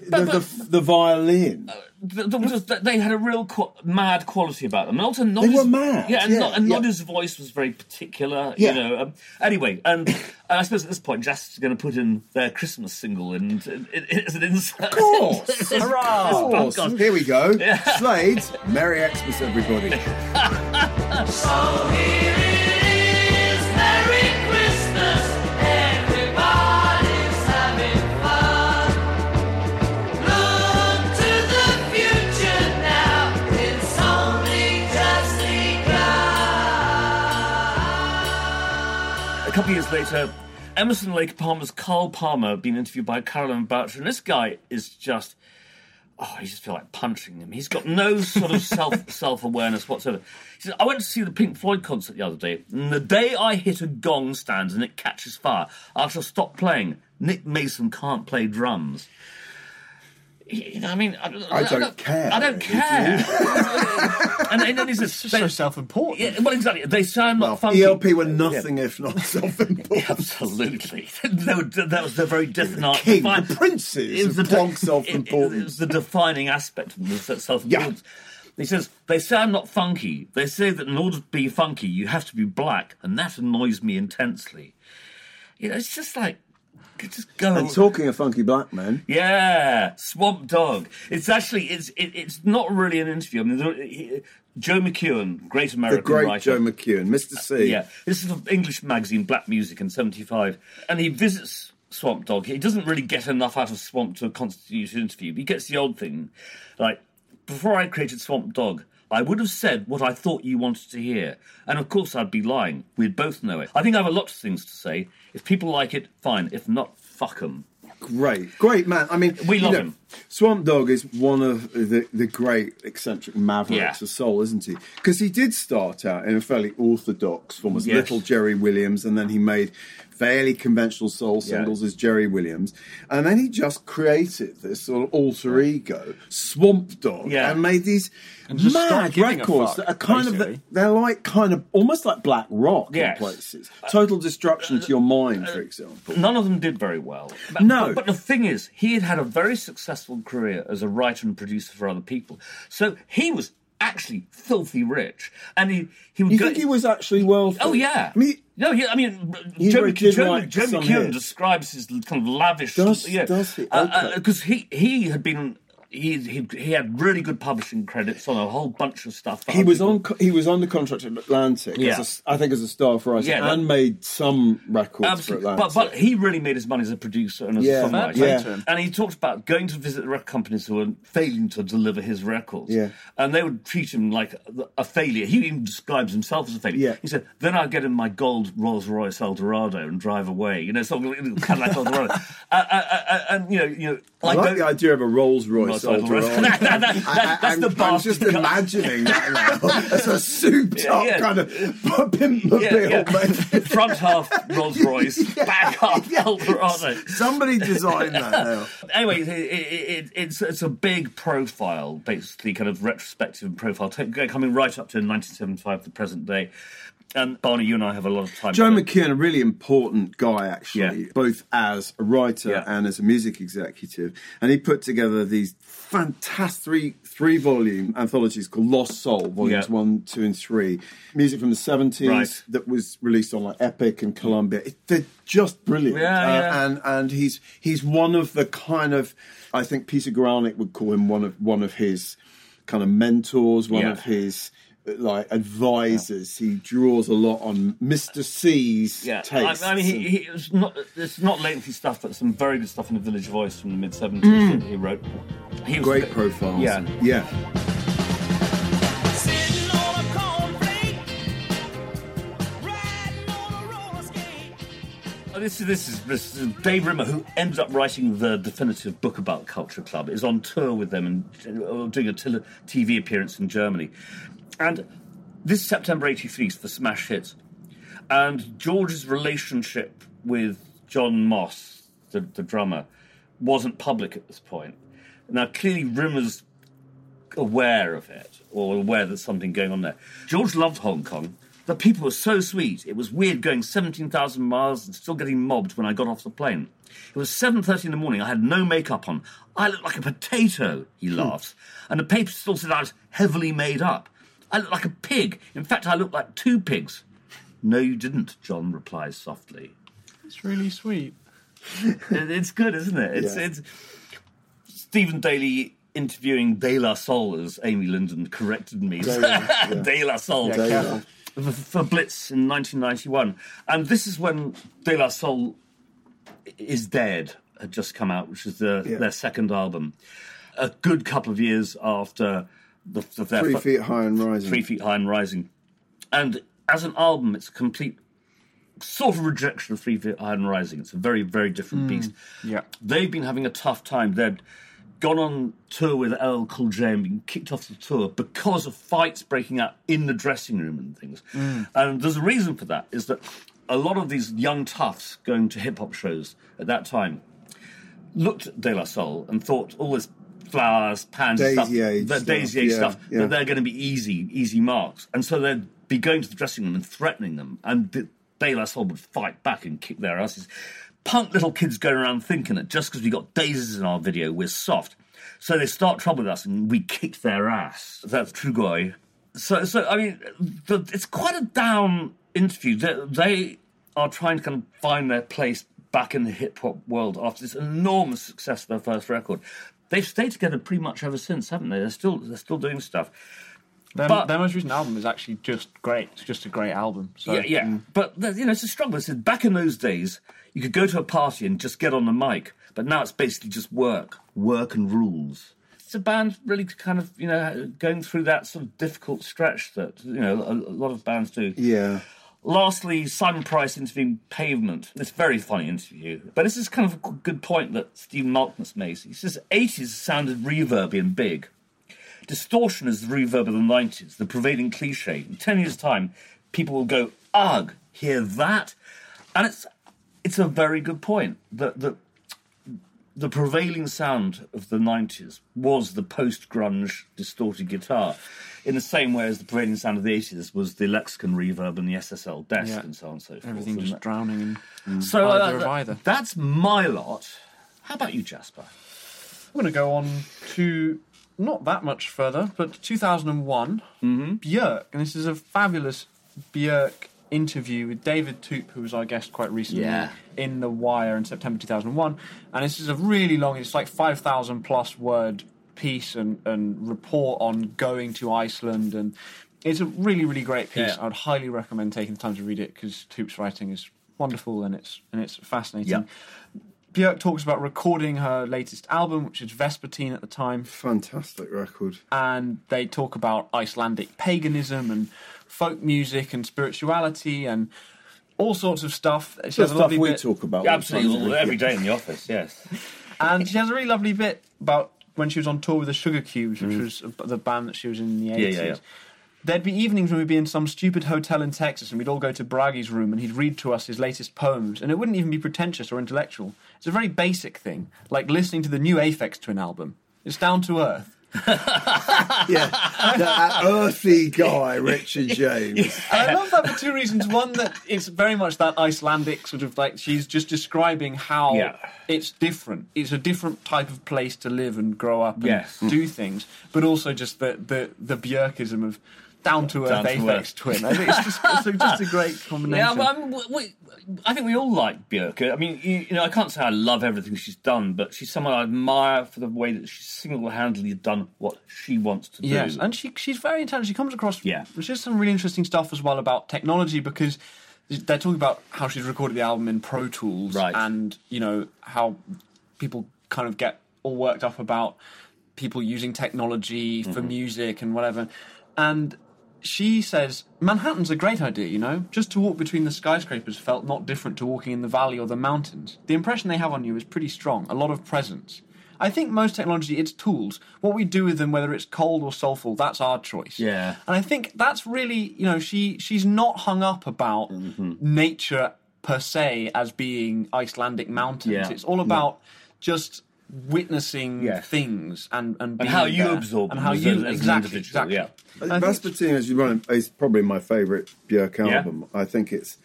But- the, but- the, the violin. th- there was they had a real qu- mad quality about them. And also, Noddy's, were mad, Yeah, and, yeah, Nod- and yeah. Noddy's voice was very particular. Yeah. You know. Um, anyway, and, and I suppose at this point, Jazz is going to put in their Christmas single and in, in, as an insert. Of course, Hurrah! of course. podcast. Here we go. Slade's Merry Xmas, everybody. Merry couple of years later, Emerson Lake Palmer's Carl Palmer being interviewed by Caroline Boucher, and this guy is just. Oh, you just feel like punching him. He's got no sort of self self awareness whatsoever. He said, "I went to see the Pink Floyd concert the other day, and the day I hit a gong stand and it catches fire, I shall stop playing. Nick Mason can't play drums." You know, I mean, I, I don't care. I don't care. and, and then he says, Just so self-important. yeah, well, exactly. They sound Well, not funky. ELP were nothing if not self-important. Absolutely. they were, that was the very definite. King, the princes it was of the plonk It, self-importance. it was the defining aspect of the self-importance. He says, they sound not funky. They say that in order to be funky, you have to be black, and that annoys me intensely. You know, it's just like, just go. And talking of funky black men, Yeah, Swamp Dogg. It's actually it's it, it's not really an interview. I mean, there- he- Joe McEwen, great the American great writer. Joe McEwen, Mr. C. Uh, yeah, this is an English magazine, Black Music, in '75, and he visits Swamp Dogg. He doesn't really get enough out of Swamp to constitute an interview. But he gets the old thing, like before I created Swamp Dogg. I would have said what I thought you wanted to hear. And of course, I'd be lying. We'd both know it. I think I have a lot of things to say. If people like it, fine. If not, fuck them. Great, great man. I mean, We love know, him. Swamp Dogg is one of the, the great eccentric mavericks Yeah. of soul, isn't he? Because he did start out in a fairly orthodox form as Yes. little Jerry Williams, and then he made fairly conventional soul Yeah. singles as Jerry Williams, and then he just created this sort of alter ego, Swamp Dogg, Yeah. and made these And mad stopped giving a records fuck, that are kind basically. of they're like kind of almost like black rock Yes. in places. Total destruction to your mind, for example. None of them did very well. But, No. But, but the thing is, he had had a very successful career as a writer and producer for other people. So he was actually filthy rich. And he, he would You go. think he was actually wealthy? Oh, yeah. I mean, no, yeah, I mean, He Joe, really Mc- did Joe, Joe some hits. describes his kind of lavish. Does- yeah, does he? Uh, uh, okay. Because he, he had been he, he he had really good publishing credits on a whole bunch of stuff. He was people- on. co- He was under contract at Atlantic. Yeah. As a, I think as a staff writer, Yeah, that- and made some records Absolutely, for but Atlantic. but he really made his money as a producer and as Yeah, a songwriter. play Yeah. And he talked about going to visit the record companies who were failing to deliver his records. Yeah. And they would treat him like a failure. He even describes himself as a failure. Yeah. He said, then I'd get in my gold Rolls Royce Eldorado and drive away. You know, something like Cadillac Eldorado. uh, uh, uh, and, you know, you know, I like the idea of a Rolls Royce. Rolls Royce. Eldorado. That- that- that- I- that's I'm, the I'm just imagining that now. As a souped Yeah, up yeah. kind of pimp. Yeah, yeah. Front half Rolls Royce, back half Eldorado. Somebody designed that now. anyway, it, it, it, it's it's a big profile, basically, kind of retrospective profile, take, coming right up to 1975, the present day. And Barney, you and I have a lot of time. Joe to- McEwen, a really important guy, actually, Yeah. both as a writer Yeah. and as a music executive. And he put together these fantastic three three volume anthologies called Lost Soul, volumes Yeah. one, two, and three. Music from the seventies Right. that was released on like Epic and Columbia. It, they're just brilliant. Yeah, Uh, yeah. And and he's he's one of the kind of I think Peter Guralnick would call him one of one of his kind of mentors, one of his like advisors. He draws a lot on Mr. C's Yeah, I. I mean, he, he, it's not it's not lengthy stuff, but some very good stuff in the Village Voice from the mid '70s that he wrote. He was Mm. great profiles. Yeah. yeah. Sitting on a cornflake, riding on a roller skate. Oh, This is, this is this is Dave Rimmer, who ended up writing the definitive book about Culture Club, is on tour with them and uh, doing a TV appearance in Germany. And this September '83 for Smash Hits, and George's relationship with Jon Moss, the, the drummer, wasn't public at this point. Now, clearly, Rimmer's aware of it or aware that something going on there. George loved Hong Kong. The people were so sweet. It was weird going 17,000 miles and still getting mobbed when I got off the plane. It was 7.30 in the morning. I had no makeup on. I looked like a potato, he hmm. laughs. And the paper still said I was heavily made up. I looked like a pig. In fact, I looked like two pigs. No, you didn't, Jon replies softly. It's really sweet. It's good, isn't it? It's, Yeah. it's Stephen Daly interviewing De La Soul, as Amy Linden corrected me. De La, yeah. De La Soul. There you careful. For, for Blitz in 1991. And this is when De La Soul is Dead had just come out, which is the, Yeah. their second album. A good couple of years after the, the, their Three fu- feet high and rising. Three Feet High and Rising. And as an album, it's a complete sort of rejection of Three Feet High and Rising. It's a very, very different mm, beast. Yeah. They've been having a tough time. They'd gone on tour with LL Cool J and been kicked off the tour because of fights breaking out in the dressing room and things. Mm. And there's a reason for that, is that a lot of these young toughs going to hip hop shows at that time looked at De La Soul and thought all this flowers, pans, Daisy stuff, age the stuff, Daisy Age yeah, stuff, yeah. that they're going to be easy, easy marks. And so they'd be going to the dressing room and threatening them. And the- De La Soul would fight back and kick their asses. Punk little kids going around thinking that just because we got daisies in our video, we're soft. So they start trouble with us and we kick their ass. That's Trugoy. So, so I mean, the, it's quite a down interview. They, they are trying to kind of find their place back in the hip hop world after this enormous success of their first record. They've stayed together pretty much ever since, haven't they? They're still they're still doing stuff. Their, But- their most recent album is actually just great. It's just a great album. So Yeah, yeah. Mm. But you know, it's a struggle. It's, back in those days, you could go to a party and just get on the mic, but now it's basically just work, work and rules. It's a band really kind of you know going through that sort of difficult stretch that you know a, a lot of bands do. Yeah. Lastly, Simon Price interviewing Pavement. It's a very funny interview. But this is kind of a good point that Stephen Malkmus makes. He says 80s sounded reverby and big. Distortion is the reverb of the 90s, the prevailing cliche. In 10 years' time, people will go, ugh, hear that? And it's it's a very good point. that the, the prevailing sound of the 90s was the post grunge distorted guitar, in the same way as the prevailing sound of the 80s was the Lexicon reverb and the SSL desk Yeah. and so on and so forth. everything And just that- drowning in. so either uh, of either. that's my lot. How about you, Jasper? I'm going to go on to not that much further, but 2001, Björk, and this is a fabulous Björk interview with David Toop, who was our guest quite recently Yeah. in The Wire in September 2001, and this is a really long, it's like 5,000 plus word piece and, and report on going to Iceland. And it's a really, really great piece. Yeah. I would highly recommend taking the time to read it because Toop's writing is wonderful and it's and it's fascinating. Yeah. Björk talks about recording her latest album, which is Vespertine at the time, Fantastic record. and they talk about Icelandic paganism and folk music and spirituality and all sorts of stuff. She The has a stuff lovely we bit- talk about. Yeah, all time, absolutely, isn't all- it? every day in the office. Yes. And she has a really lovely bit about when she was on tour with the Sugar Cubes, which was the band that she was in in the 80s. Mm. yeah, yeah. There'd be evenings when we'd be in some stupid hotel in Texas and we'd all go to Bragi's room and he'd read to us his latest poems. And it wouldn't even be pretentious or intellectual. It's a very basic thing, like listening to the new Aphex Twin album. It's down to earth. Yeah, that uh, earthy guy, Richard James. And I love that for two reasons. One, that it's very much that Icelandic sort of like she's just describing how Yeah. it's different. It's a different type of place to live and grow up and Yes. do things, but also just the the the Björkism of down to earth Aphex. Twin. I think it's just it's a, just a great combination. Yeah, we, I think we all like Björk. I mean, you, you know, I can't say I love everything she's done, but she's someone I admire for the way that she's single-handedly done what she wants to do. Yes, and she she's very intelligent. She comes across. Yeah. There's just some really interesting stuff as well about technology because they're talking about how she's recorded the album in Pro Tools, Right. And you know how people kind of get all worked up about people using technology for Mm-hmm. music and whatever. And she says Manhattan's a great idea. You know, just to walk between the skyscrapers felt not different to walking in the valley or the mountains. The impression they have on you is pretty strong. A lot of presence. I think most technology, it's tools. What we do with them, whether it's cold or soulful, that's our choice. Yeah. And I think that's really, you know, she she's not hung up about Mm-hmm. nature per se as being Icelandic mountains. Yeah. It's all about just witnessing Yes. things and and, being how you there. absorb and how you a- as an exactly individual, exactly. yeah. And Vespertine, as you run, is probably my favourite Björk Yeah? album. I think it's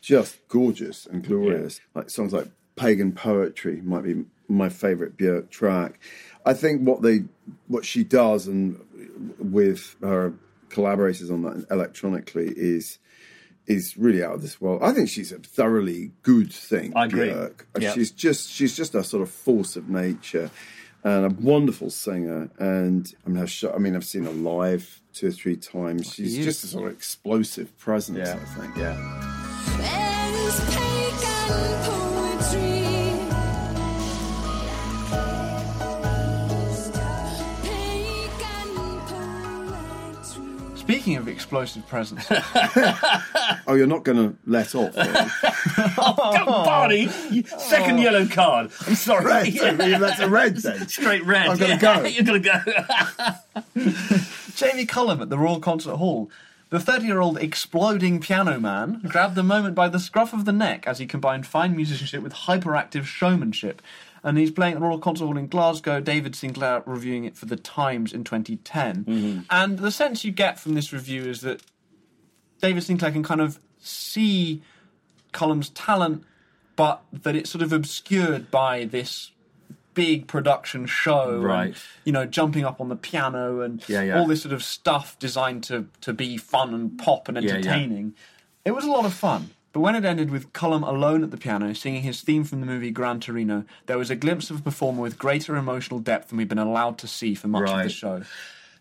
just gorgeous and glorious. Like songs like "Pagan Poetry" might be my favourite Björk track. I think what they, what she does, and with her collaborators on that electronically, is is really out of this world. I think she's a thoroughly good thing. I agree. Björk. Yeah. She's just she's just a sort of force of nature and a wonderful singer. And I mean, I've sh- I mean, I've seen her live two or three times. She's just a sort of explosive presence. Yeah. I think. Yeah. Speaking of explosive presence, Oh, you're not going to let off. are you? Oh, come, Barney! you- Second oh. yellow card. I'm sorry. red. so That's a red then. Straight red. I've gotta Yeah, go. You're gonna go. Jamie Cullum at the Royal Concert Hall. The 30 year old exploding piano man grabbed the moment by the scruff of the neck as he combined fine musicianship with hyperactive showmanship. And he's playing at the Royal Concert Hall in Glasgow. David Sinclair reviewing it for The Times in 2010. Mm-hmm. And the sense you get from this review is that David Sinclair can kind of see Cullum's talent, but that it's sort of obscured by this big production show, Right. And, you know, jumping up on the piano and Yeah, yeah. all this sort of stuff designed to to be fun and pop and Yeah, yeah. entertaining. It was a lot of fun. But when it ended with Cullum alone at the piano singing his theme from the movie Gran Torino, there was a glimpse of a performer with greater emotional depth than we've been allowed to see for much of the Right. show.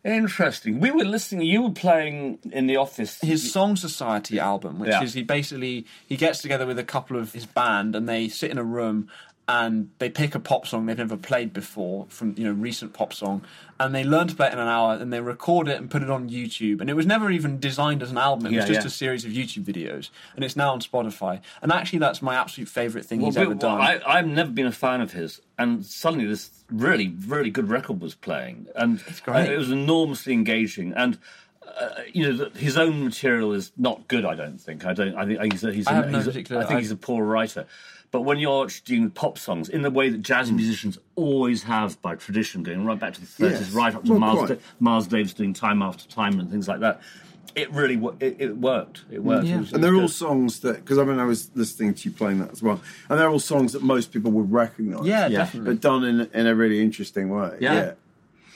Interesting. We were listening. You were playing in the office. his Song Society album, which Yeah. is he basically he gets together with a couple of his band and they sit in a room and they pick a pop song they've never played before from you know recent pop song and they learn to play it in an hour and they record it and put it on YouTube and it was never even designed as an album it was just yeah. a series of YouTube videos and it's now on Spotify and actually that's my absolute favorite thing Well, he's ever well, done I, I've never been a fan of his, and suddenly this really, really good record was playing, and it's great. it was enormously engaging. And uh, you know, the, his own material is not good. I don't think. I don't. I think he's a, he's, I a, have no he's a- particular- I think I- he's a poor writer. But when you're doing pop songs in the way that jazz musicians always have by tradition, going right back to the 30s, Yes. right up to Well, Miles. Da- Miles Davis doing time after time and things like that, it really wo- it, it worked. It worked. Yeah. It was- it And they're was all songs that, because I mean, I was listening to you playing that as well, and they're all songs that most people would recognise. yeah, Yeah. definitely But done in, in a really interesting way. Yeah. Yeah.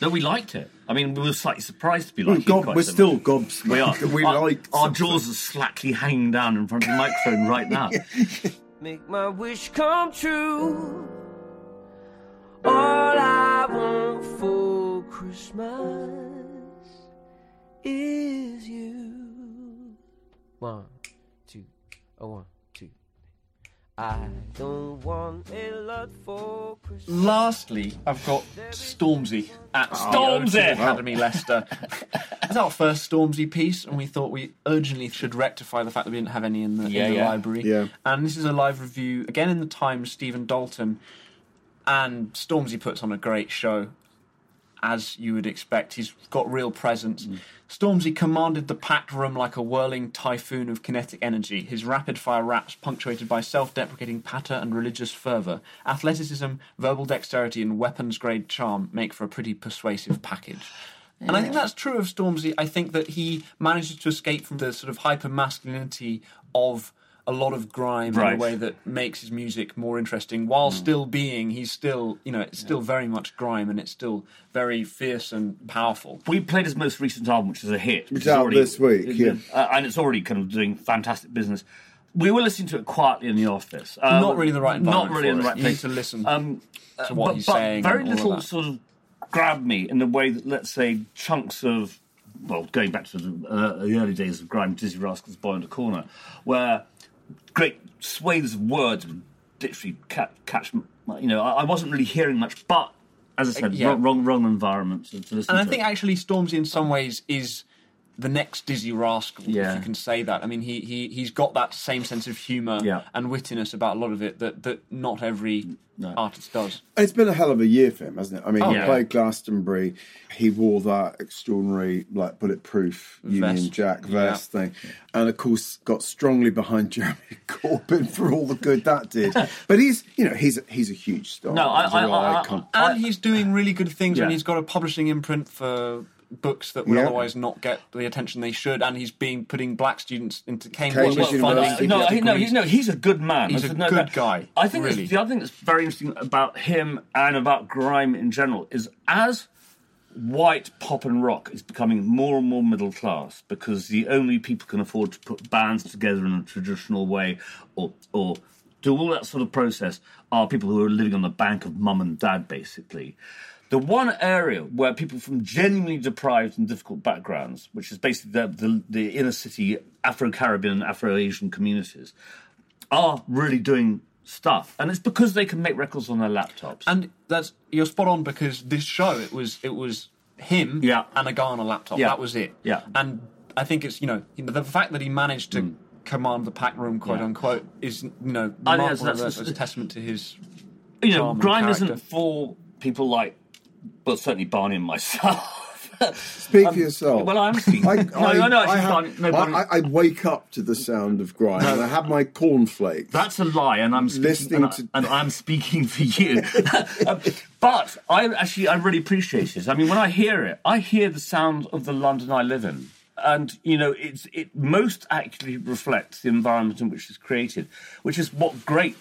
No, we liked it. I mean, we were slightly surprised to be mm, like We're, gob- quite we're so still much. gobsmacked We are. we our, like our something. jaws are slackly hanging down in front of the microphone right now. Make my wish come true. All I want for Christmas is you. One, two, oh, one, two. I don't want a lot for Christmas. Lastly, I've got Stormzy at oh, Stormzy! the O2 Academy Leicester. It's our first Stormzy piece, and we thought we urgently should rectify the fact that we didn't have any in the, Yeah, in the yeah. library. Yeah. And this is a live review, again in the Times, Stephen Dalton. And Stormzy puts on a great show, as you would expect. He's got real presence. Mm. Stormzy commanded the packed room like a whirling typhoon of kinetic energy, his rapid fire raps punctuated by self deprecating patter and religious fervour. Athleticism, verbal dexterity, and weapons grade charm make for a pretty persuasive package. And I think that's true of Stormzy. I think that he manages to escape from the sort of hyper masculinity of a lot of grime in a way that makes his music more interesting while still being he's still you know it's still very much grime and it's still very fierce and powerful We played his most recent album, which is a hit. It's is out this week, yeah. Uh, and it's already kind of doing fantastic business. We were listening to it quietly in the office. Uh, Not really the right Not environment really in for the it. right You place. need to listen Um, to what but, he's but saying Very and of little sort of grabbed me in the way that, let's say, chunks of, well, going back to the, uh, the early days of grime, Dizzee Rascal's, Boy in the Corner, where great swathes of words would literally catch, catch you know, I, I wasn't really hearing much, but as I said, Yeah. wrong, wrong, wrong environment to, to listen and I to think it. actually Stormzy in some ways is the next Dizzee Rascal, Yeah. if you can say that. I mean, he he he's got that same sense of humour Yeah. and wittiness about a lot of it that that not every No. artist does. It's been a hell of a year for him, hasn't it? I mean, he oh, yeah. played Glastonbury. He wore that extraordinary, like, bulletproof Union Vest. Jack Yeah. vest thing. And, of course, got strongly behind Jeremy Corbyn for all the good that did. but he's, you know, he's, he's a huge star. No, I- He's a I- real I- icon. And he's doing really good things, Yeah. and he's got a publishing imprint for books that would Yeah. otherwise not get the attention they should. And he's being putting black students into Cambridge, Cambridge funding University. no, he, no, he's, no, he's a good man. He's There's a no good doubt. guy, I think really. the other thing that's very interesting about him and about grime in general is as white pop and rock is becoming more and more middle class because the only people can afford to put bands together in a traditional way or or do all that sort of process are people who are living on the bank of mum and dad basically the one area where people from genuinely deprived and difficult backgrounds, which is basically the, the, the inner city Afro Caribbean and Afro Asian communities, are really doing stuff. And it's because they can make records on their laptops. And that's you're spot on because this show it was it was him Yeah. and a guy on a laptop. Yeah. That was it. Yeah. And I think it's you know the fact that he managed to hmm. command the pack room, quote Yeah. unquote, is you know I remarkable. that's- That's, that's- a testament to his. you know, grime isn't for people like, well, certainly Barney and myself. Speak for yourself. well, I'm speaking. I, No, I know, actually, I, have- no, I, wake up to the sound of grime and I have my cornflakes. That's a lie, and I'm speaking, Listening and, to- and I'm speaking for you. Um, but I actually I really appreciate it. I mean, when I hear it, I hear the sound of the London I live in, and you know, it's it most accurately reflects the environment in which it's created, which is what great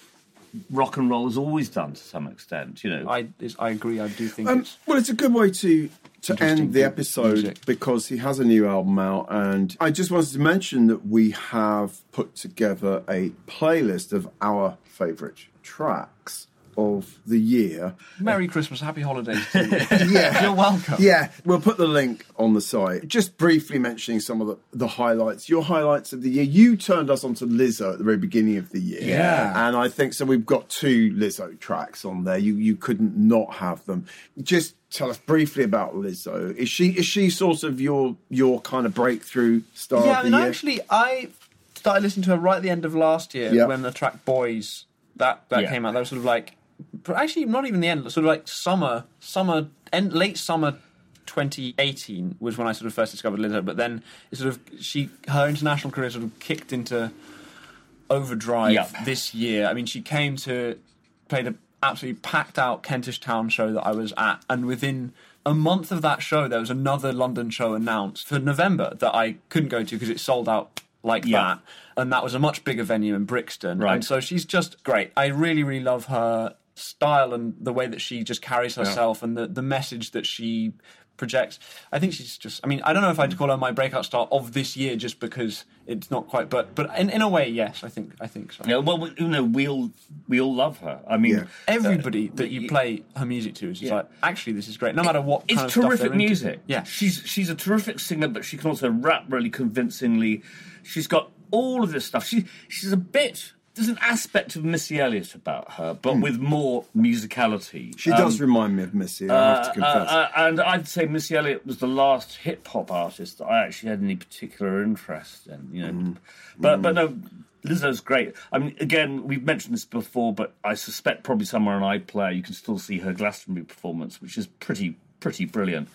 rock and roll has always done to some extent. You know, I is, I agree. I do think Um, it's well, it's a good way to to end the episode music. because he has a new album out, and I just wanted to mention that we have put together a playlist of our favourite tracks of the year. Merry Christmas, Happy Holidays. To you. Yeah, You're welcome. Yeah, we'll put the link on the site. Just briefly mentioning some of the, the highlights. Your highlights of the year. You turned us on to Lizzo at the very beginning of the year. Yeah. And I think so we've got two Lizzo tracks on there. You you couldn't not have them. Just tell us briefly about Lizzo. Is she is she sort of your your kind of breakthrough star Yeah, I of the mean, year? actually, I started listening to her right at the end of last year Yeah. when the track "Boys" that that Yeah. came out. That was sort of like, but actually, not even the end. Sort of like summer, summer, end, late summer. 2018 was when I sort of first discovered Lizzo, but then it sort of she her international career sort of kicked into overdrive Yeah. this year. I mean, she came to play the absolutely packed out Kentish Town show that I was at, and within a month of that show, there was another London show announced for November that I couldn't go to because it sold out like Yeah. that, and that was a much bigger venue in Brixton. Right. And so she's just great. I really, really love her style and the way that she just carries herself and the, the message that she projects. I think she's just. I mean, I don't know if I'd call her my breakout star of this year just because it's not quite. But but in, in a way, yes, I think I think so. Yeah, well, we, you know, we all we all love her. I mean, Yeah. Everybody uh, that you play her music to is just Yeah. like, actually, this is great. No matter what it's kind of stuff terrific they're into. music. Yeah, she's she's a terrific singer, but she can also rap really convincingly. She's got all of this stuff. She she's a bit. There's an aspect of Missy Elliott about her, but with more musicality. She Um, does remind me of Missy, I have to confess. uh, uh, and I'd say Missy Elliott was the last hip hop artist that I actually had any particular interest in. You know, Mm. but but no, Lizzo's great. I mean, again, we've mentioned this before, but I suspect probably somewhere on iPlayer you can still see her Glastonbury performance, which is pretty pretty brilliant.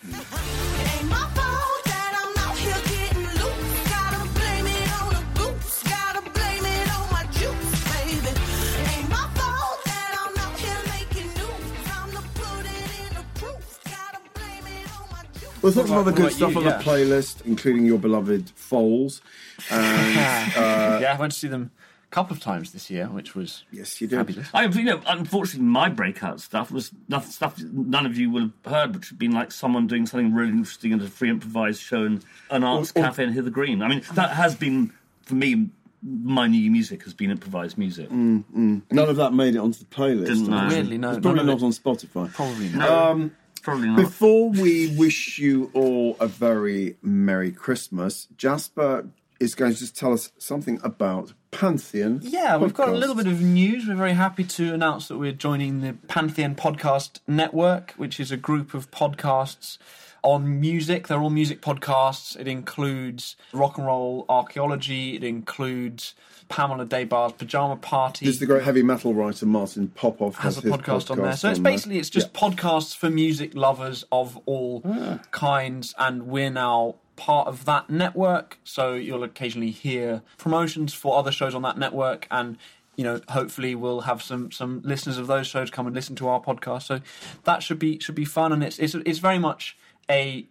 We'll talk some What other good stuff about on you? the playlist, including your beloved Foals. And uh, yeah, I went to see them a couple of times this year, which was yes, you did. fabulous. I, you know, unfortunately, my breakout stuff was nothing, stuff none of you would have heard, which had been like someone doing something really interesting at a free improvised show in an arts or- cafe in Hither Green. I mean, that has been for me. My new music has been improvised music. Mm, mm. None of that made it onto the playlist. Didn't know. Weirdly, no, It's probably none not of on Spotify. Probably um, not. Probably not. Before we wish you all a very Merry Christmas, Jasper is going to just tell us something about Pantheon. Yeah, we've got a little bit of news. We're very happy to announce that we're joining the Pantheon Podcast Network, which is a group of podcasts on music. They're all music podcasts. It includes rock and roll archaeology. It includes Pamela Des Barres' Pajama Party. There's the great heavy metal writer Martin Popoff has has a his podcast, on there. So it's basically it's just Yeah. podcasts for music lovers of all ah. kinds, and we're now part of that network. So you'll occasionally hear promotions for other shows on that network, and you know hopefully we'll have some some listeners of those shows come and listen to our podcast. So that should be should be fun, and it's it's it's very much a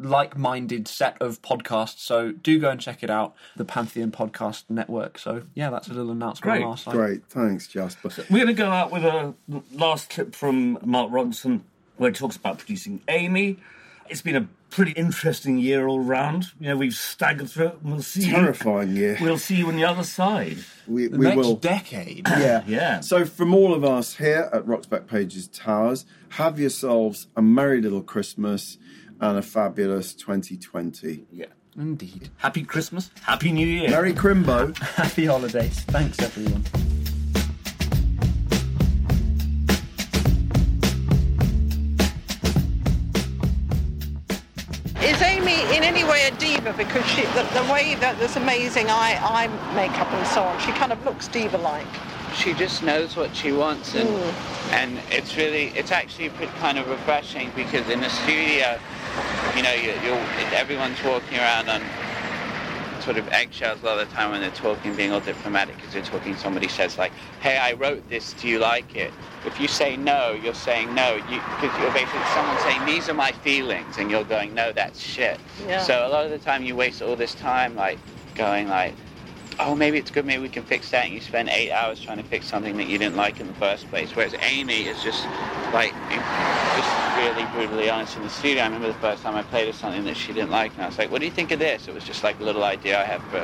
like-minded set of podcasts so do go and check it out the pantheon podcast network so yeah that's a little announcement Great, on our side Great, thanks, Jasper. We're going to go out with a last clip from Mark Ronson where he talks about producing Amy. It's been a pretty interesting year all round. You know, we've staggered through it. and We'll see. Terrifying year. We'll see you on the other side. We, the we next will. decade Yeah. Yeah. So, from all of us here at Rock's Back Pages Towers, have yourselves a merry little Christmas and a fabulous 2020. Yeah. indeed Happy Christmas. Happy New Year. Merry Crimbo. Happy holidays. Thanks, everyone. Diva? Because she, the, the way that this amazing eye, eye makeup and so on, she kind of looks diva-like. she just knows what she wants and hmm. and it's really it's actually kind of refreshing because in the studio you know you, you're everyone's walking around on sort of eggshells a lot of the time when they're talking being all diplomatic because they're talking somebody says like hey i wrote this do you like it if you say no you're saying no because you're basically someone saying these are my feelings and you're going no that's shit Yeah. so a lot of the time you waste all this time like going like oh, maybe it's good, maybe we can fix that. And you spend eight hours trying to fix something that you didn't like in the first place. Whereas Amy is just like, just really brutally honest in the studio. I remember the first time I played her something that she didn't like, and I was like, what do you think of this? It was just like a little idea I had for,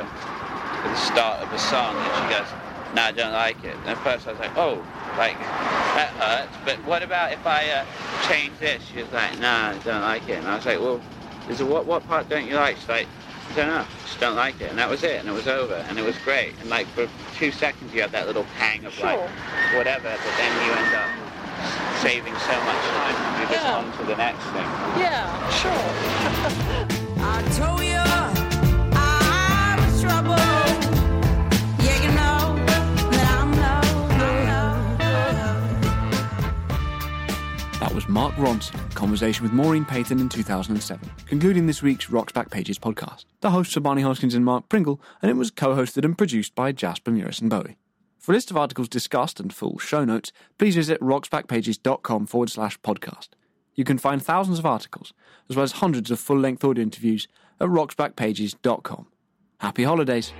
for the start of a song. And she goes, no, I don't like it. And at first I was like, oh, like, that hurts. But what about if I uh, change this? She was like, no, I don't like it. And I was like, well, is it what, what part don't you like? She's like, I don't know, just don't like it. And that was it, and it was over, and it was great. And like for two seconds you have that little pang of like, whatever, but then you end up saving so much time and you're just Yeah. on to the next thing. Yeah, sure. I told you was Mark Ronson, conversation with Maureen Paton in 2007, concluding this week's Rock's Back Pages podcast. The hosts are Barney Hoskyns and Mark Pringle, and it was co-hosted and produced by Jasper Muris and Bowie. For a list of articles discussed and full show notes, please visit rocksbackpages.com forward slash podcast. You can find thousands of articles, as well as hundreds of full-length audio interviews at rocksbackpages.com. Happy holidays!